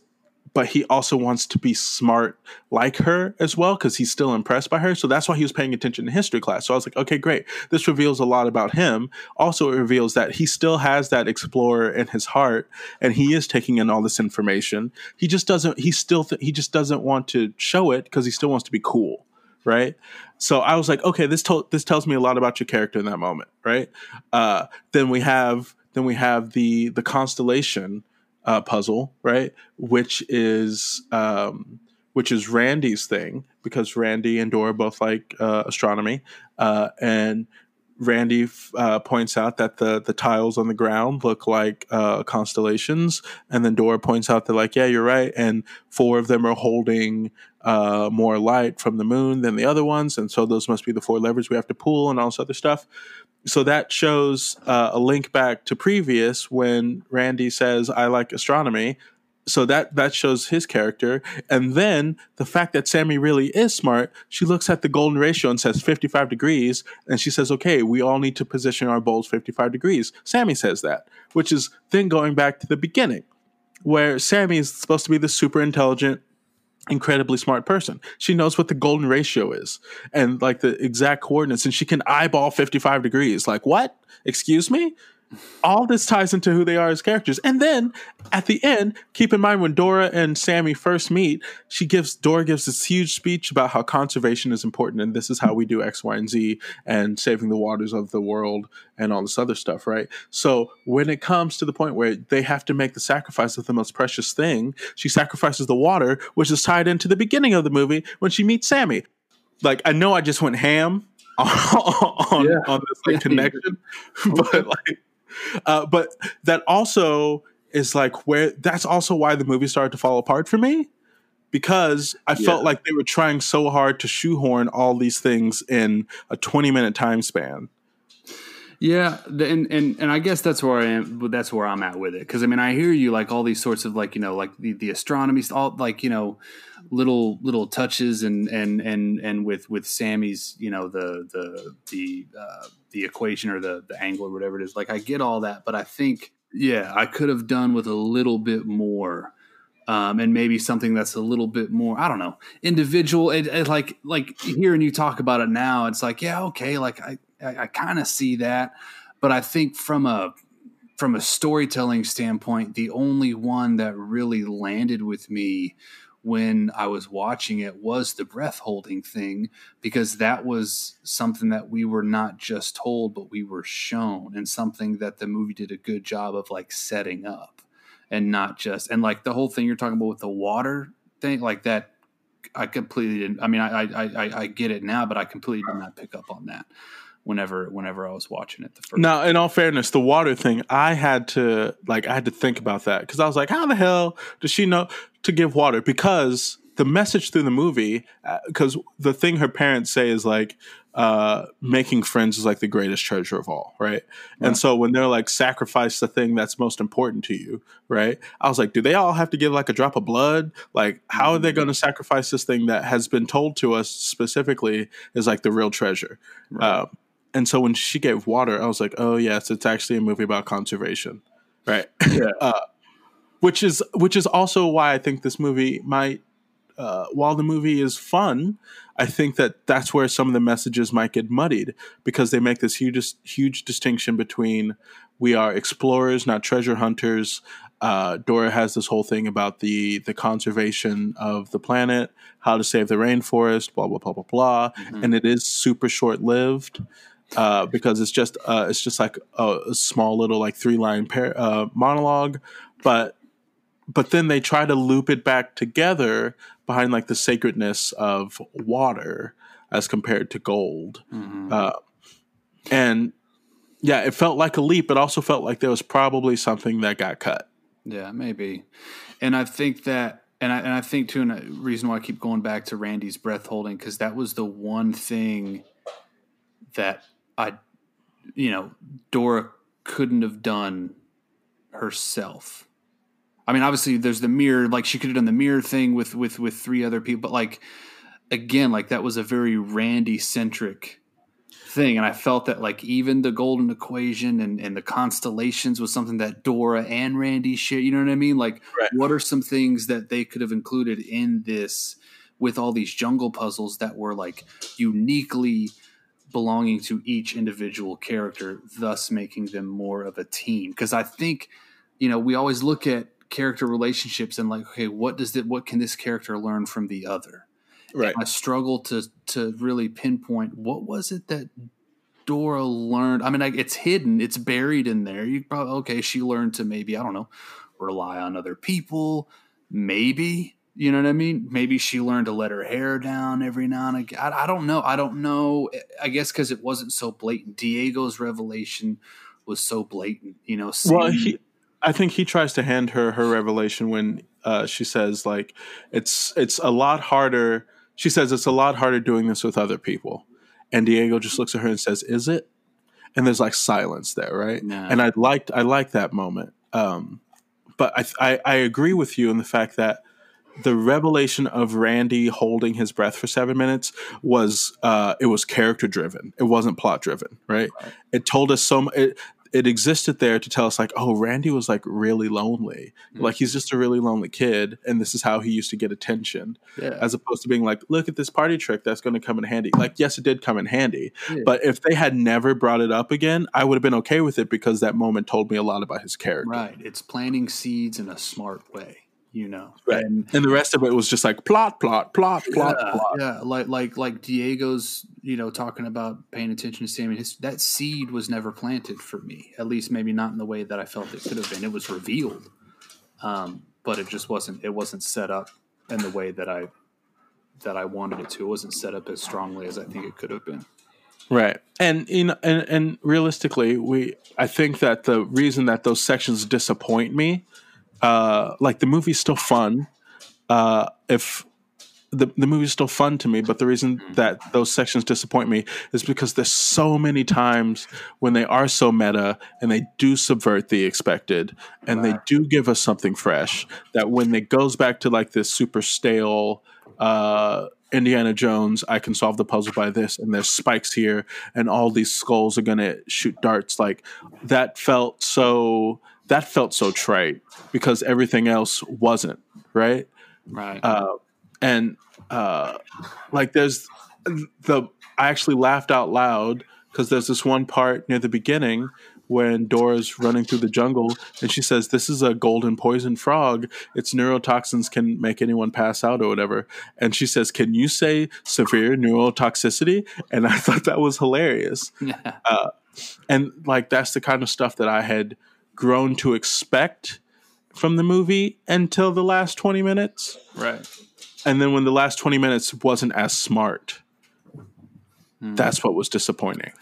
but he also wants to be smart like her as well, because he's still impressed by her. So that's why he was paying attention to history class. So I was like, okay, great. This reveals a lot about him. Also, it reveals that he still has that explorer in his heart, and he is taking in all this information. He just doesn't. He still. Th- he just doesn't want to show it because he still wants to be cool, right? So I was like, okay, this to- this tells me a lot about your character in that moment, right? Uh, then we have then we have the the constellation uh, puzzle, right? Which is um, which is Randy's thing because Randy and Dora both like uh, astronomy, uh, and Randy uh, points out that the the tiles on the ground look like uh, constellations, and then Dora points out that like, yeah, you're right, and four of them are holding uh, more light from the moon than the other ones, and so those must be the four levers we have to pull, and all this other stuff. So that shows uh, a link back to previous when Randy says, "I like astronomy." so that that shows his character and then the fact that sammy really is smart she looks at the golden ratio and says 55 degrees and she says okay we all need to position our bowls 55 degrees sammy says that which is then going back to the beginning where sammy is supposed to be the super intelligent incredibly smart person. She knows what the golden ratio is and like the exact coordinates and she can eyeball 55 degrees. Like what? Excuse me all this ties into who they are as characters. And then at the end, keep in mind when Dora and Sammy first meet, she gives Dora gives this huge speech about how conservation is important and this is how we do X, Y, and Z and saving the waters of the world and all this other stuff, right? So when it comes to the point where they have to make the sacrifice of the most precious thing, she sacrifices the water, which is tied into the beginning of the movie when she meets Sammy. Like I know I just went ham on, Yeah. on this like connection, but like uh, but that also is like where that's also why the movie started to fall apart for me because I felt like they were trying so hard to shoehorn all these things in a 20 minute time span. Yeah, and and and I guess that's where I am. That's where I'm at with it because I mean I hear you like all these sorts of like you know like the the astronomy st- all like you know little little touches and and and and with with Sammy's you know the the the uh, the equation or the the angle or whatever it is. Like I get all that, but I think yeah I could have done with a little bit more. Um, and maybe something that's a little bit more I don't know individual. It, it like like hearing you talk about it now, it's like yeah okay, like I I, I kind of see that, but I think from a from a storytelling standpoint, the only one that really landed with me when I was watching it was the breath holding thing because that was something that we were not just told but we were shown and something that the movie did a good job of like setting up and not just and like the whole thing you're talking about with the water thing like that I completely didn't I mean I I I, I get it now but I completely did not pick up on that whenever whenever I was watching it the first Now, in all fairness, the water thing, I had to like I had to think about that because I was like, how the hell does she know to give water? Because the message through the movie, because the thing her parents say is like, uh, making friends is like the greatest treasure of all, right? And so when they're like sacrifice the thing that's most important to you, right? I was like, do they all have to give like a drop of blood? Like, how are they going to sacrifice this thing that has been told to us specifically is like the real treasure? Um, and so when she gave water, I was like, oh yes, it's actually a movie about conservation, right? Yeah. uh, which is which is also why I think this movie might, uh, while the movie is fun, I think that that's where some of the messages might get muddied because they make this huge huge distinction between we are explorers, not treasure hunters. Uh, Dora has this whole thing about the the conservation of the planet, how to save the rainforest, blah blah blah blah blah, and it is super short lived uh, because it's just uh, it's just like a, a small little like three line par- uh, monologue, but but then they try to loop it back together behind like the sacredness of water as compared to gold, uh, and yeah, it felt like a leap. It also felt like there was probably something that got cut. Yeah, maybe. And I think that, and I, and I think too, and a reason why I keep going back to Randy's breath holding, because that was the one thing that I, you know, Dora couldn't have done herself. I mean, obviously, there's the mirror. Like she could have done the mirror thing with with with three other people, but like again, like that was a very Randy centric thing and i felt that like even the golden equation and, and the constellations was something that dora and randy share you know what i mean like Right. what are some things that they could have included in this with all these jungle puzzles that were like uniquely belonging to each individual character thus making them more of a team because i think you know we always look at character relationships and like okay what does it what can this character learn from the other Right. I struggle to to really pinpoint what was it that Dora learned. I mean, like, it's hidden, it's buried in there. You probably okay. She learned to maybe I don't know, rely on other people, maybe. You know what I mean? Maybe she learned to let her hair down every now and again. I, I don't know. I don't know. I guess because it wasn't so blatant. Diego's revelation was so blatant. You know, Well, he, I think he tries to hand her her revelation when uh, she says like it's it's a lot harder. She says it's a lot harder doing this with other people, and Diego just looks at her and says, "Is it?" And there's like silence there, right? Nah. And I liked I liked that moment. Um, but I, I I agree with you in the fact that the revelation of Randy holding his breath for seven minutes was uh, it was character driven. It wasn't plot driven, right? It told us so. It, it existed there to tell us like, oh, Randy was like really lonely. Like he's just a really lonely kid, and this is how he used to get attention, yeah. as opposed to being like, look at this party trick that's going to come in handy. Like, yes, it did come in handy, Yeah. but if they had never brought it up again, I would have been okay with it because that moment told me a lot about his character. right. It's planting seeds in a smart way. You know, Right. And And the rest of it was just like plot, plot, plot, plot, yeah, plot. yeah, like like like Diego's, you know, talking about paying attention to Sammy. His, that seed was never planted for me. At least maybe not in the way that I felt it could have been. It was revealed, um, but it just wasn't. It wasn't set up in the way that I that I wanted it to. It wasn't set up as strongly as I think it could have been. Right. And you know and, and realistically, we I think that the reason that those sections disappoint me, uh like the movie's still fun. Uh if the, the movie's still fun to me, but the reason that those sections disappoint me is because there's so many times when they are so meta and they do subvert the expected and they do give us something fresh that when it goes back to like this super stale uh, Indiana Jones, I can solve the puzzle by this, and there's spikes here, and all these skulls are gonna shoot darts. Like that felt so that felt so trite because everything else wasn't right Right. uh, and uh, like there's the I actually laughed out loud because there's this one part near the beginning when Dora's running through the jungle and she says, "This is a golden poison frog. Its neurotoxins can make anyone pass out or whatever." And she says, "Can you say severe neurotoxicity?" And I thought that was hilarious. yeah. And like that's the kind of stuff that I had grown to expect from the movie until the last 20 minutes. Right. and then when the last 20 minutes wasn't as smart that's what was disappointing.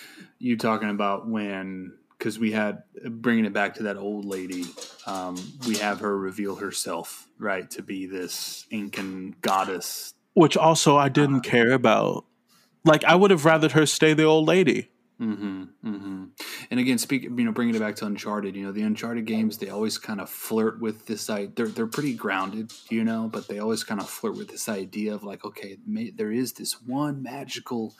You talking about when because we had bringing it back to that old lady um, we have her reveal herself right to be this incan goddess. Which also i didn't care about. Like i would have rathered her stay the old lady hmm hmm and again speak you know bringing it back to uncharted you know the uncharted games they always kind of flirt with this i they're, they're pretty grounded you know but they always kind of flirt with this idea of like okay may, there is this one magical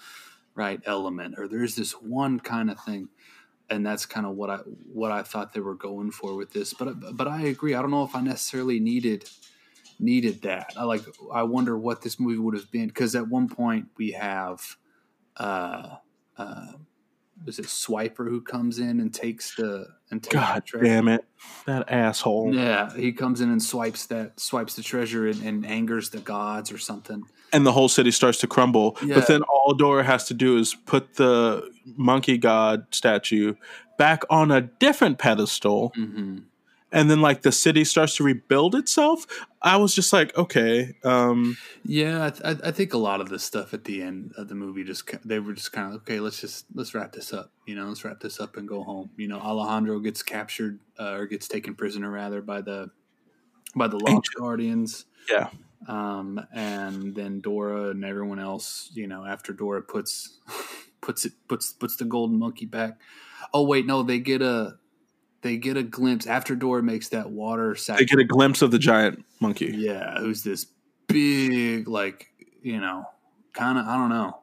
right element or there's this one kind of thing and that's kind of what I what I thought they were going for with this. But but I agree. I don't know if I necessarily needed needed that. I like. I wonder what this movie would have been because at one point we have, uh, uh, is it Swiper who comes in and takes the and takes god the treasure? damn it that asshole Yeah, he comes in and swipes that swipes the treasure and, and angers the gods or something. and the whole city starts to crumble Yeah. but then all dora has to do is put the monkey god statue back on a different pedestal hmm and then like the city starts to rebuild itself i was just like okay um Yeah, I, th- I think a lot of the stuff at the end of the movie just they were just kind of okay. Let's just let's wrap this up. You know, let's wrap this up and go home. You know, Alejandro gets captured uh, or gets taken prisoner rather by the by the Lost Guardians. yeah Um, and then Dora and everyone else. You know, after Dora puts puts it puts puts the golden monkey back. Oh wait, no, they get a they get a glimpse after Dora makes that water sac- they get a glimpse of the giant monkey yeah, who's this big, like, you know, kind of, I don't know.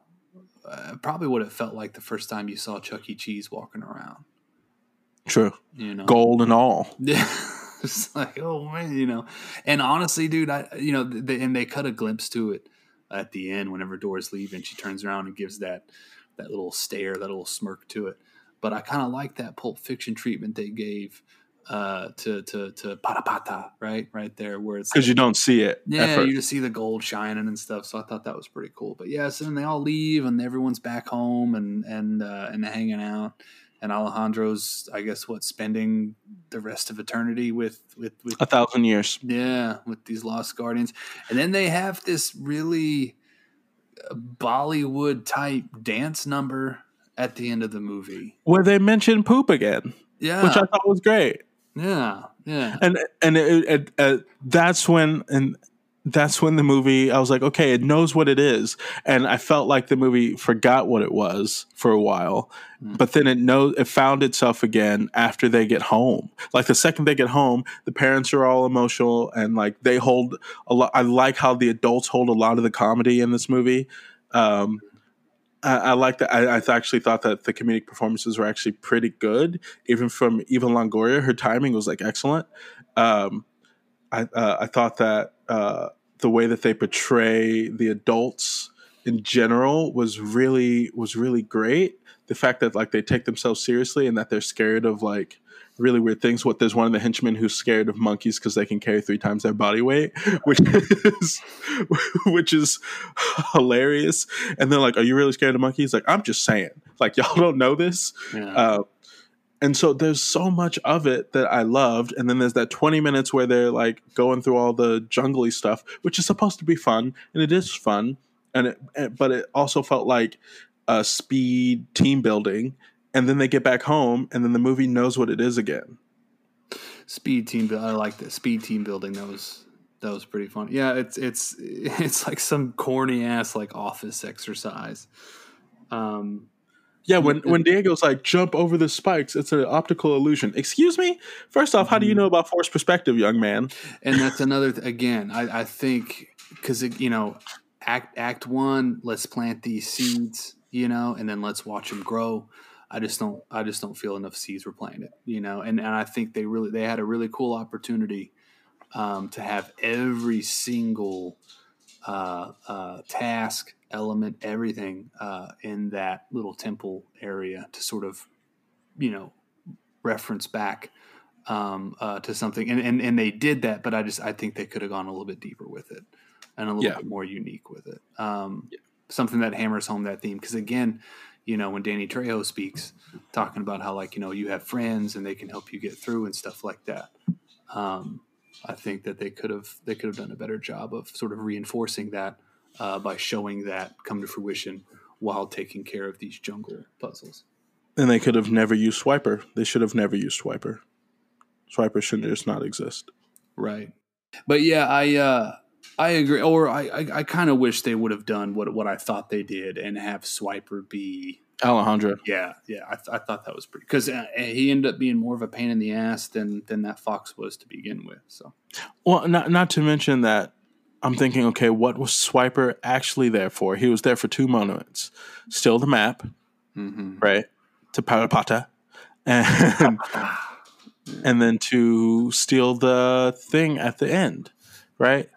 Uh, probably what it felt like the first time you saw Chuck E. Cheese walking around, true you know? gold and all Yeah. it's like, oh man, you know. And honestly, dude, I, you know, they, and they cut a glimpse to it at the end whenever Dora's leaving. She turns around and gives that, that little stare, that little smirk to it. But I kind of like that Pulp Fiction treatment they gave uh, to to to Parapata, right, right there, where it's because you don't see it yeah, you just see the gold shining and stuff. So I thought that was pretty cool. But yeah, so then they all leave and everyone's back home and and uh, and hanging out. and Alejandro's, I guess, what spending the rest of eternity with with with A thousand years. yeah with these lost guardians, and then they have this really Bollywood type dance number at the end of the movie. Where they mention poop again, Yeah, which I thought was great. yeah, yeah. and and it, it, uh, that's when and that's when the movie I was like, okay, it knows what it is, and I felt like the movie forgot what it was for a while, but then it knows it found itself again after they get home. Like the second they get home, the parents are all emotional and like they hold a lot. I like how the adults hold a lot of the comedy in this movie. Um, I, I like that. I, I actually thought that the comedic performances were actually pretty good, even from Eva Longoria. Her timing was like excellent. Um, I uh, I thought that uh, the way that they portray the adults in general was really was really great. The fact that like they take themselves seriously and that they're scared of like really weird things. What there's one of the henchmen who's scared of monkeys because they can carry three times their body weight, which is which is hilarious. And they're like, "Are you really scared of monkeys?" Like, I'm just saying. Like, y'all don't know this. yeah. Uh, and so there's so much of it that I loved. And then there's that 20 minutes where they're like going through all the jungly stuff, which is supposed to be fun, and it is fun. And it, and- but it also felt like a speed team building. And then they get back home, and then the movie knows what it is again. speed team. I like the speed team building. That was that was pretty fun. Yeah, it's it's it's like some corny ass like office exercise. Um, Yeah, when when Diego's like jump over the spikes, it's an optical illusion. Excuse me. First off, how do you know about force perspective, young man? and that's another th- again. I, I think because you know, act act one, let's plant these seeds, you know, and then let's watch them grow. I just don't I just don't feel enough seeds were planted, you know, and and I think they really they had a really cool opportunity um, to have every single uh, uh, task element, everything uh, in that little temple area to sort of, you know, reference back um, uh, to something, and, and and they did that, but I just I think they could have gone a little bit deeper with it and a little Yeah. bit more unique with it. Um, Something that hammers home that theme because again, you know, when Danny Trejo speaks, talking about how like you know you have friends and they can help you get through and stuff like that. Um, I think that they could have they could have done a better job of sort of reinforcing that uh, by showing that come to fruition while taking care of these jungle puzzles. And they could have never used Swiper. They should have never used Swiper. Swiper should just not exist. Right. But yeah, I uh I agree. Or I I, I kind of wish they would have done what what I thought they did and have Swiper be. Alejandro. Yeah, yeah. I, th- I thought that was pretty because uh, he ended up being more of a pain in the ass than than that fox was to begin with. So Well, not not to mention that I'm thinking, okay, what was Swiper actually there for? He was there for two moments: steal the map, mm-hmm. right, to Parapata, and and then to steal the thing at the end, right?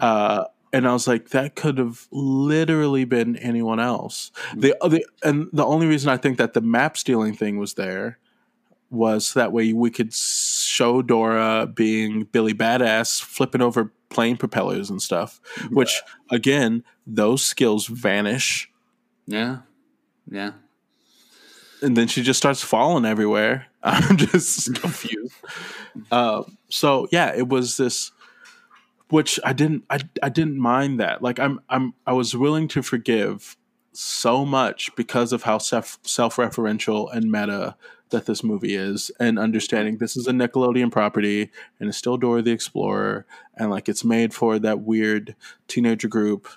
Uh, and I was like, that could have literally been anyone else. The other, and the only reason I think that the map stealing thing was there was that way we could show Dora being Billy Badass, flipping over plane propellers and stuff. Which, again, those skills vanish, yeah, yeah. and then she just starts falling everywhere. I'm just confused. Uh, so yeah, it was this, which I didn't, I, I didn't mind that. Like I'm, I'm, I was willing to forgive so much because of how self self referential and meta that this movie is, and understanding this is a Nickelodeon property and it's still Dora the Explorer, and like it's made for that weird teenager group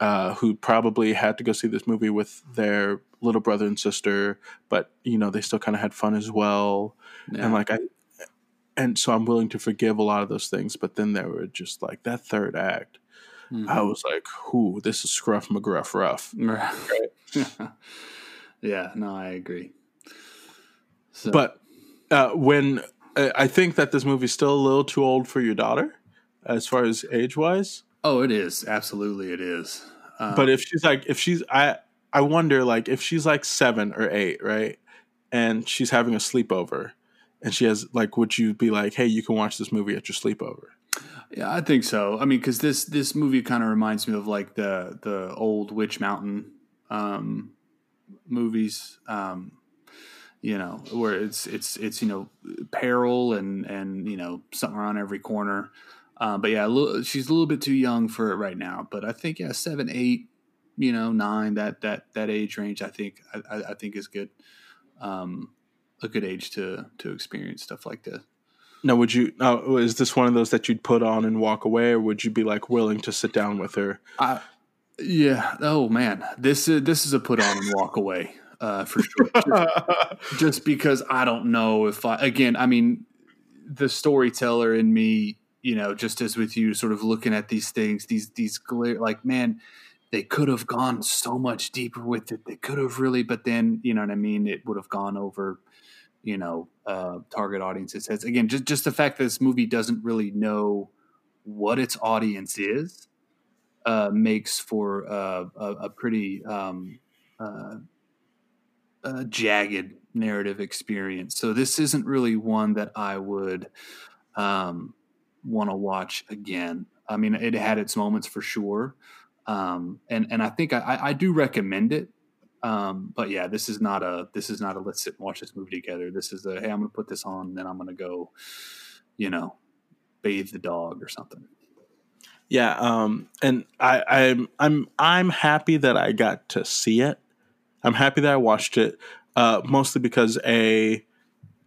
uh, who probably had to go see this movie with their little brother and sister, but you know they still kind of had fun as well, yeah. and like I, and so I'm willing to forgive a lot of those things, but then there were just like that third act. Mhm. I was like, "Whoo, this is Scruff McGruff rough." Right. yeah, no, I agree. So, But uh, when uh, I think that this movie's still a little too old for your daughter, as far as age wise. oh, it is absolutely it is. Um, But if she's like, if she's, I, I wonder, like, if she's like seven or eight, right, and she's having a sleepover, and she has like, would you be like, hey, you can watch this movie at your sleepover? Yeah, I think so. I mean, because this this movie kind of reminds me of like the the old Witch Mountain um, movies. Um, you know, where it's it's it's you know peril and and you know something around every corner. Um, but yeah, a little, she's a little bit too young for it right now. But I think yeah, seven, eight, you know, nine that that that age range, I think I, I think is good. Um, a good age to to experience stuff like this. Now, would you? Now, is this one of those that you'd put on and walk away, or would you be like willing to sit down with her? I, yeah. Oh man, this is this is a put on and walk away uh, for sure. just, just because I don't know if I again. I mean, the storyteller in me, you know, just as with you, sort of looking at these things, these these glare, like man, they could have gone so much deeper with it. They could have really, but then you know what I mean. It would have gone over you know uh, target audience it says again just just the fact that this movie doesn't really know what its audience is uh, makes for uh, a, a, pretty um, uh, jagged narrative experience so this isn't really one that i would um, want to watch again i mean it had its moments for sure um, and and i think I, I do recommend it um, but yeah, this is not a this is not a let's sit and watch this movie together. This is a hey, I'm going to put this on, and then I'm going to go, you know, bathe the dog or something. Yeah, um, and I, I'm I'm I'm happy that I got to see it. I'm happy that I watched it, uh, mostly because a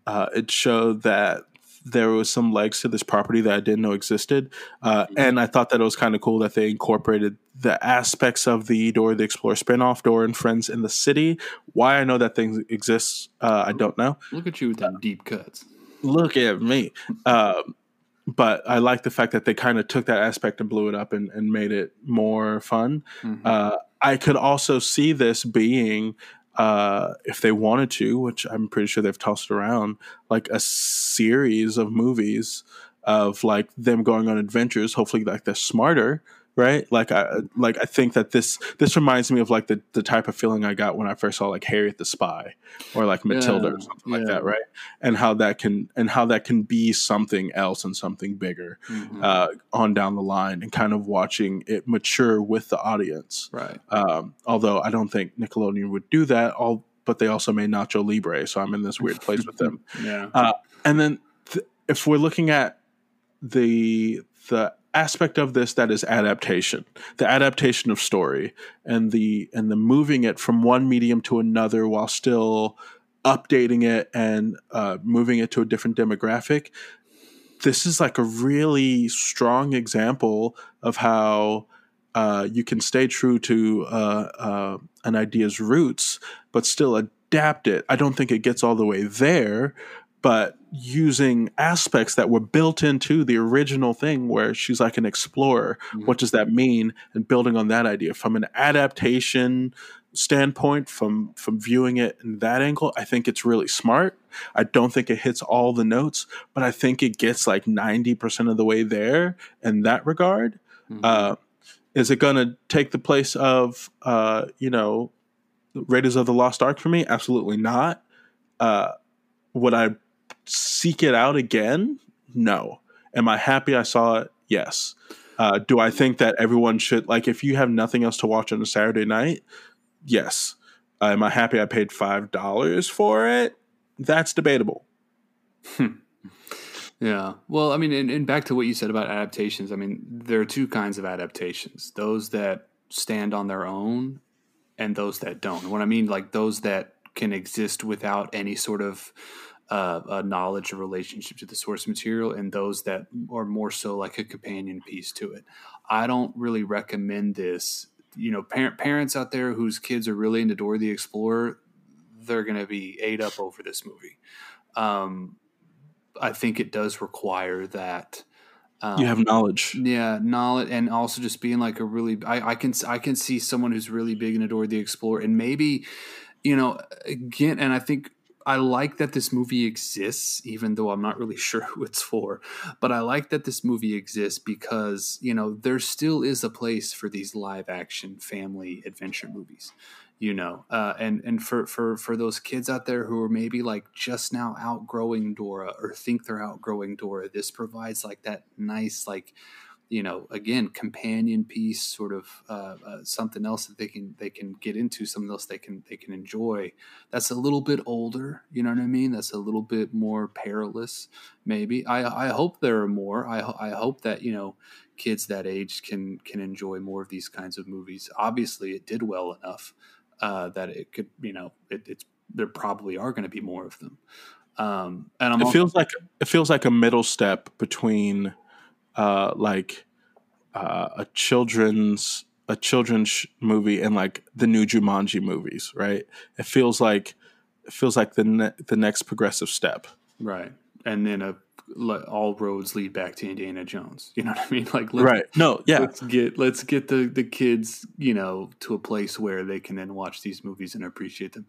uh, it showed that there was some legs to this property that I didn't know existed, uh, mm-hmm. and I thought that it was kind of cool that they incorporated the aspects of the Dora the Explorer spinoff, Dora and Friends in the City. Why I know that thing exists, uh, I don't know. Look at you with them deep cuts. Look at me. Um, but I like the fact that they kind of took that aspect and blew it up and, and made it more fun. Mm-hmm. Uh, I could also see this being uh, if they wanted to, which I'm pretty sure they've tossed around, like a series of movies of like them going on adventures. Hopefully, like they're smarter right? Like I like I think that this this reminds me of like the the type of feeling I got when I first saw like Harriet the Spy or like Matilda yeah, or something yeah. like that, right? And how that can and how that can be something else and something bigger mm-hmm. uh, on down the line, and kind of watching it mature with the audience, right? Um, although I don't think Nickelodeon would do that, all but they also made Nacho Libre, so I'm in this weird place with them. yeah, uh, and then th- if we're looking at the the aspect of this that is adaptation the adaptation of story and the and the moving it from one medium to another while still updating it and uh, moving it to a different demographic. This is like a really strong example of how uh, you can stay true to uh, uh an idea's roots but still adapt it. I don't think it gets all the way there but using aspects that were built into the original thing where she's like an explorer. Mm-hmm. What does that mean? And building on that idea from an adaptation standpoint, from from viewing it in that angle, I think it's really smart. I don't think it hits all the notes, but I think it gets like 90% of the way there in that regard. Mm-hmm. Uh, is it going to take the place of, uh, you know, Raiders of the Lost Ark for me? Absolutely not. Uh, would I seek it out again? No. Am I happy I saw it? Yes. Uh, do I think that everyone should like if you have nothing else to watch on a Saturday night? Yes. Uh, am I happy I paid five dollars for it? That's debatable. yeah. Well, I mean, and, and back to what you said about adaptations. I mean, there are two kinds of adaptations: those that stand on their own, and those that don't. What I mean, like those that can exist without any sort of uh, a knowledge or relationship to the source material and those that are more so like a companion piece to it. I don't really recommend this. You know, parent, parents out there whose kids are really into Dora the Explorer, they're going to be ate up over this movie. Um, I think it does require that. Um, you have knowledge, yeah, knowledge, and also just being like a really. I, I can I can see someone who's really big into Dora the Explorer, and maybe, you know, again, and I think I like that this movie exists, even though I'm not really sure who it's for. But I like that this movie exists because, you know, there still is a place for these live action family adventure movies, you know. Uh, and and for, for, for those kids out there who are maybe like just now outgrowing Dora or think they're outgrowing Dora, this provides like that nice, like, you know, again, companion piece, sort of uh, uh, something else that they can they can get into, something else they can they can enjoy. That's a little bit older, you know what I mean? That's a little bit more perilous, maybe. I I hope there are more. I I hope that you know kids that age can can enjoy more of these kinds of movies. Obviously, it did well enough uh, that it could, you know, it, it's there probably are going to be more of them. Um, and I'm It also- feels like it feels like a middle step between uh like uh, a children's a children's movie and like the new Jumanji movies, right? It feels like it feels like the ne- the next progressive step. right, and then a all roads lead back to Indiana Jones. You know what I mean? Like, let's, Right. No, yeah. let's get let's get the the kids you know to a place where they can then watch these movies and appreciate them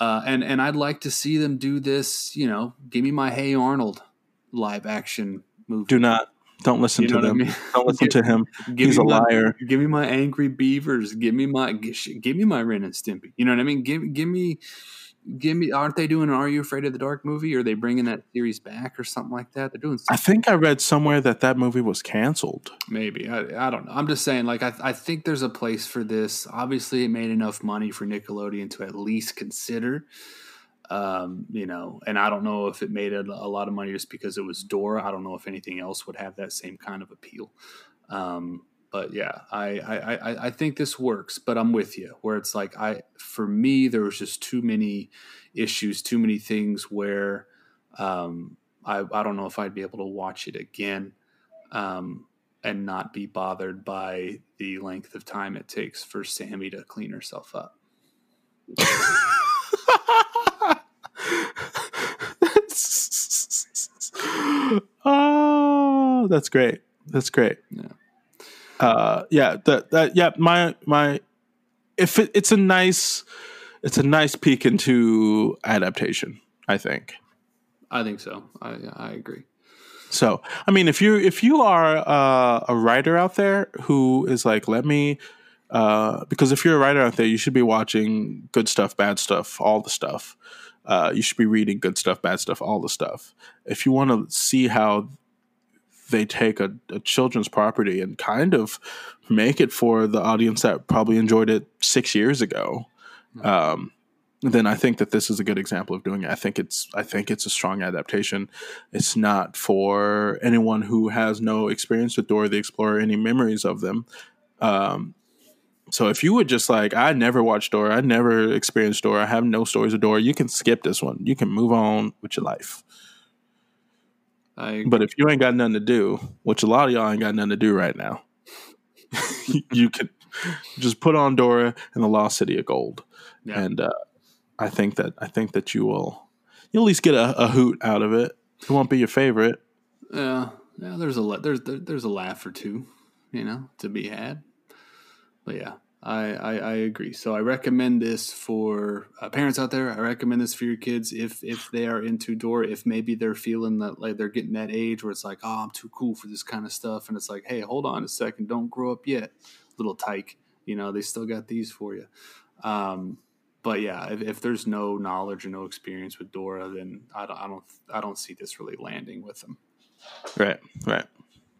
uh, and and i'd like to see them do this you know give me my hey arnold live action movie Do not don't listen You to know I them. mean? Don't listen to him. give He's me a my, liar. give me my angry beavers give me my give me my ren and stimpy you know what i mean give, give me give me aren't they doing an are you afraid of the dark movie or are they bringing that series back or something like that they're doing I something think I read somewhere that that movie was canceled. Maybe I, I don't know. I'm just saying, like I, I think there's a place for this. Obviously, it made enough money for Nickelodeon to at least consider. Um, you know, and I don't know if it made a, a lot of money just because it was Dora. I don't know if anything else would have that same kind of appeal. Um, but yeah, I, I, I, I think this works. But I'm with you, where it's like I, for me, there was just too many issues, too many things where um, I, I don't know if I'd be able to watch it again. Um, and not be bothered by the length of time it takes for Sammy to clean herself up. oh, that's great. That's great. Yeah. Uh, yeah. That that yeah. My my. If it, it's a nice, it's a nice peek into adaptation. I think. I think so. I I agree. So, I mean, if you if you are uh, a writer out there who is like, let me, uh, because if you're a writer out there, you should be watching good stuff, bad stuff, all the stuff. Uh, you should be reading good stuff, bad stuff, all the stuff. If you want to see how they take a, a children's property and kind of make it for the audience that probably enjoyed it six years ago, um, then I think that this is a good example of doing it. I think it's I think it's a strong adaptation. It's not for anyone who has no experience with Dora the Explorer, any memories of them. Um, so if you would just like, I never watched Dora, I never experienced Dora, I have no stories of Dora, you can skip this one. You can move on with your life. I But if you ain't got nothing to do, which a lot of y'all ain't got nothing to do right now, you could just put on Dora and the Lost City of Gold, yeah. and uh, I think that I think that you will you'll at least get a, a hoot out of it. It won't be your favorite. yeah, yeah. There's a there's there, there's a laugh or two, you know, to be had. But yeah, I I, I agree. So I recommend this for uh, parents out there. I recommend this for your kids if if they are into Dora. If maybe they're feeling that like they're getting that age where it's like, oh, I'm too cool for this kind of stuff, and it's like, hey, hold on a second, don't grow up yet, little tyke. You know, they still got these for you. Um, but yeah, if, if there's no knowledge or no experience with Dora, then I don't, I don't, I don't see this really landing with them. Right, right.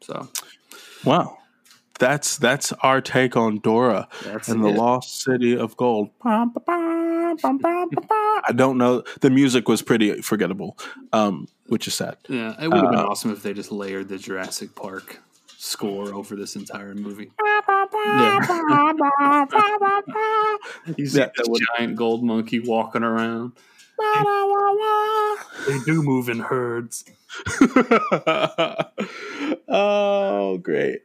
So Wow, that's that's our take on Dora that's and the. Lost City of Gold. I don't know. The music was pretty forgettable, um, which is sad. Yeah, it would have been Uh, awesome if they just layered the Jurassic Park score over this entire movie. You see Yeah, that this giant gold monkey walking around. They do move in herds. oh, great.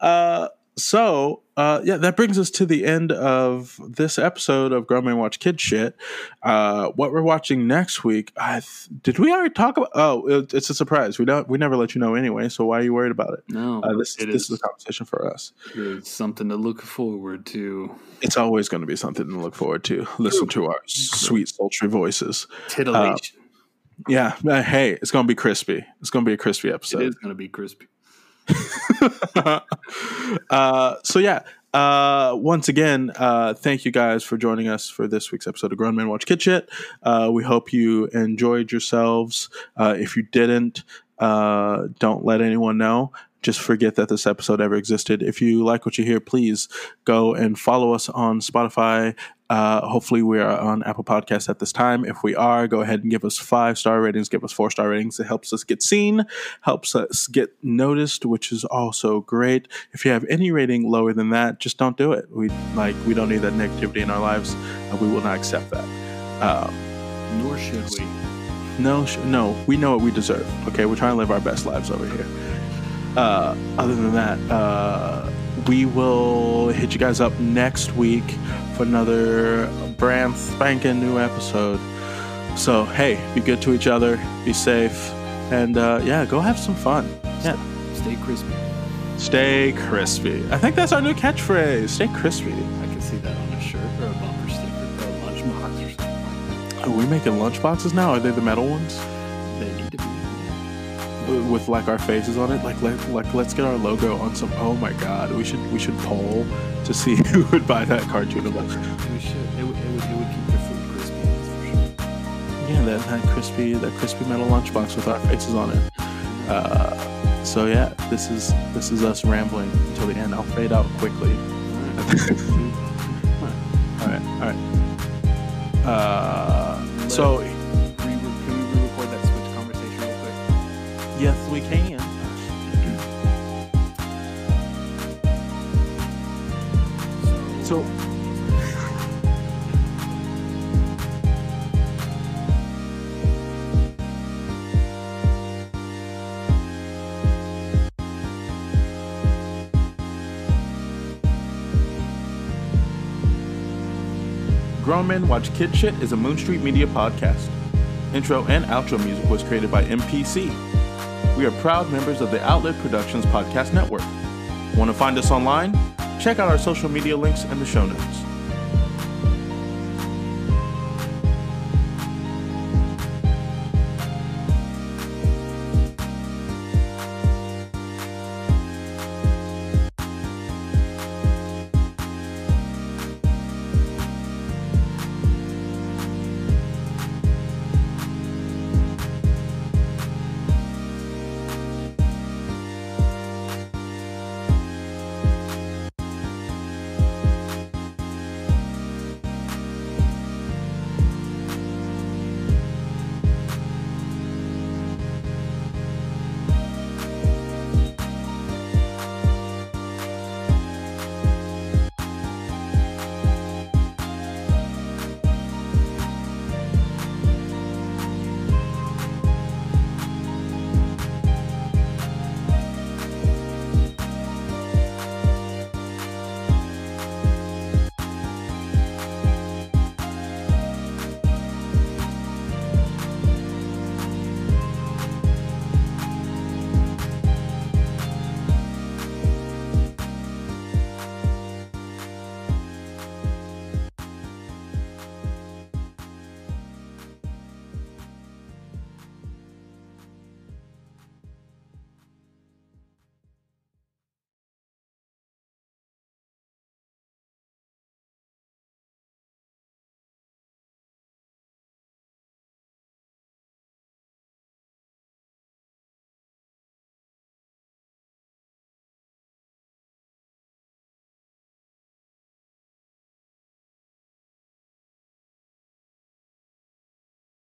Uh, so, uh, yeah, that brings us to the end of this episode of Grown Men Watch Kid Shit. Uh, what we're watching next week, I th- did we already talk about? Oh, it, it's a surprise. We don't. We never let you know anyway. So why are you worried about it? No, Uh, this it this is, is a conversation for us. it's something to look forward to. It's always going to be something to look forward to. Listen to our sweet, sultry voices. Titillation. Yeah. uh, hey, it's going to be crispy. It's going to be a crispy episode. it is going to be crispy. uh, so yeah. Uh, once again, uh, thank you guys for joining us for this week's episode of Grown Men Watch Kid Shit. Uh, we hope you enjoyed yourselves. Uh, if you didn't, uh, don't let anyone know. just forget that this episode ever existed. If you like what you hear, please go and follow us on Spotify. Uh, hopefully, we are on Apple Podcasts at this time. If we are, go ahead and give us five star ratings, give us four star ratings. It helps us get seen, helps us get noticed, which is also great. If you have any rating lower than that, just don't do it. We like we don't need that negativity in our lives. Uh, we will not accept that. Um, Nor should we. no, sh- no, we know what we deserve. Okay, we're trying to live our best lives over here. Uh, other than that, uh, we will hit you guys up next week for another brand spanking new episode. So hey, be good to each other, be safe, and uh, yeah, go have some fun. Yeah, Stay crispy. stay crispy. I think that's our new catchphrase. Stay crispy. I can see that on a shirt or a bumper sticker or a lunchbox or something. Are we making lunchboxes now? Are they the metal ones? They need to be. with like our faces on it. Like, like, like, let's get our logo on some. Oh my god, we should we should poll to see who would buy that cartoonable. We should. It would, it would, it would keep the food crispy. Sure. Yeah, that, that crispy that crispy metal lunchbox with our faces on it. Uh, so yeah, this is this is us rambling until the end. I'll fade out quickly. all right, all right. Uh, so Can we re-record that switch conversation real quick? yes, we can. So Grown Men Watch Kid Shit is a Moon Street Media podcast. Intro and outro music was created by MPC. We are proud members of the Outlet Productions Podcast Network. Want to find us online? Check out our social media links in the show notes.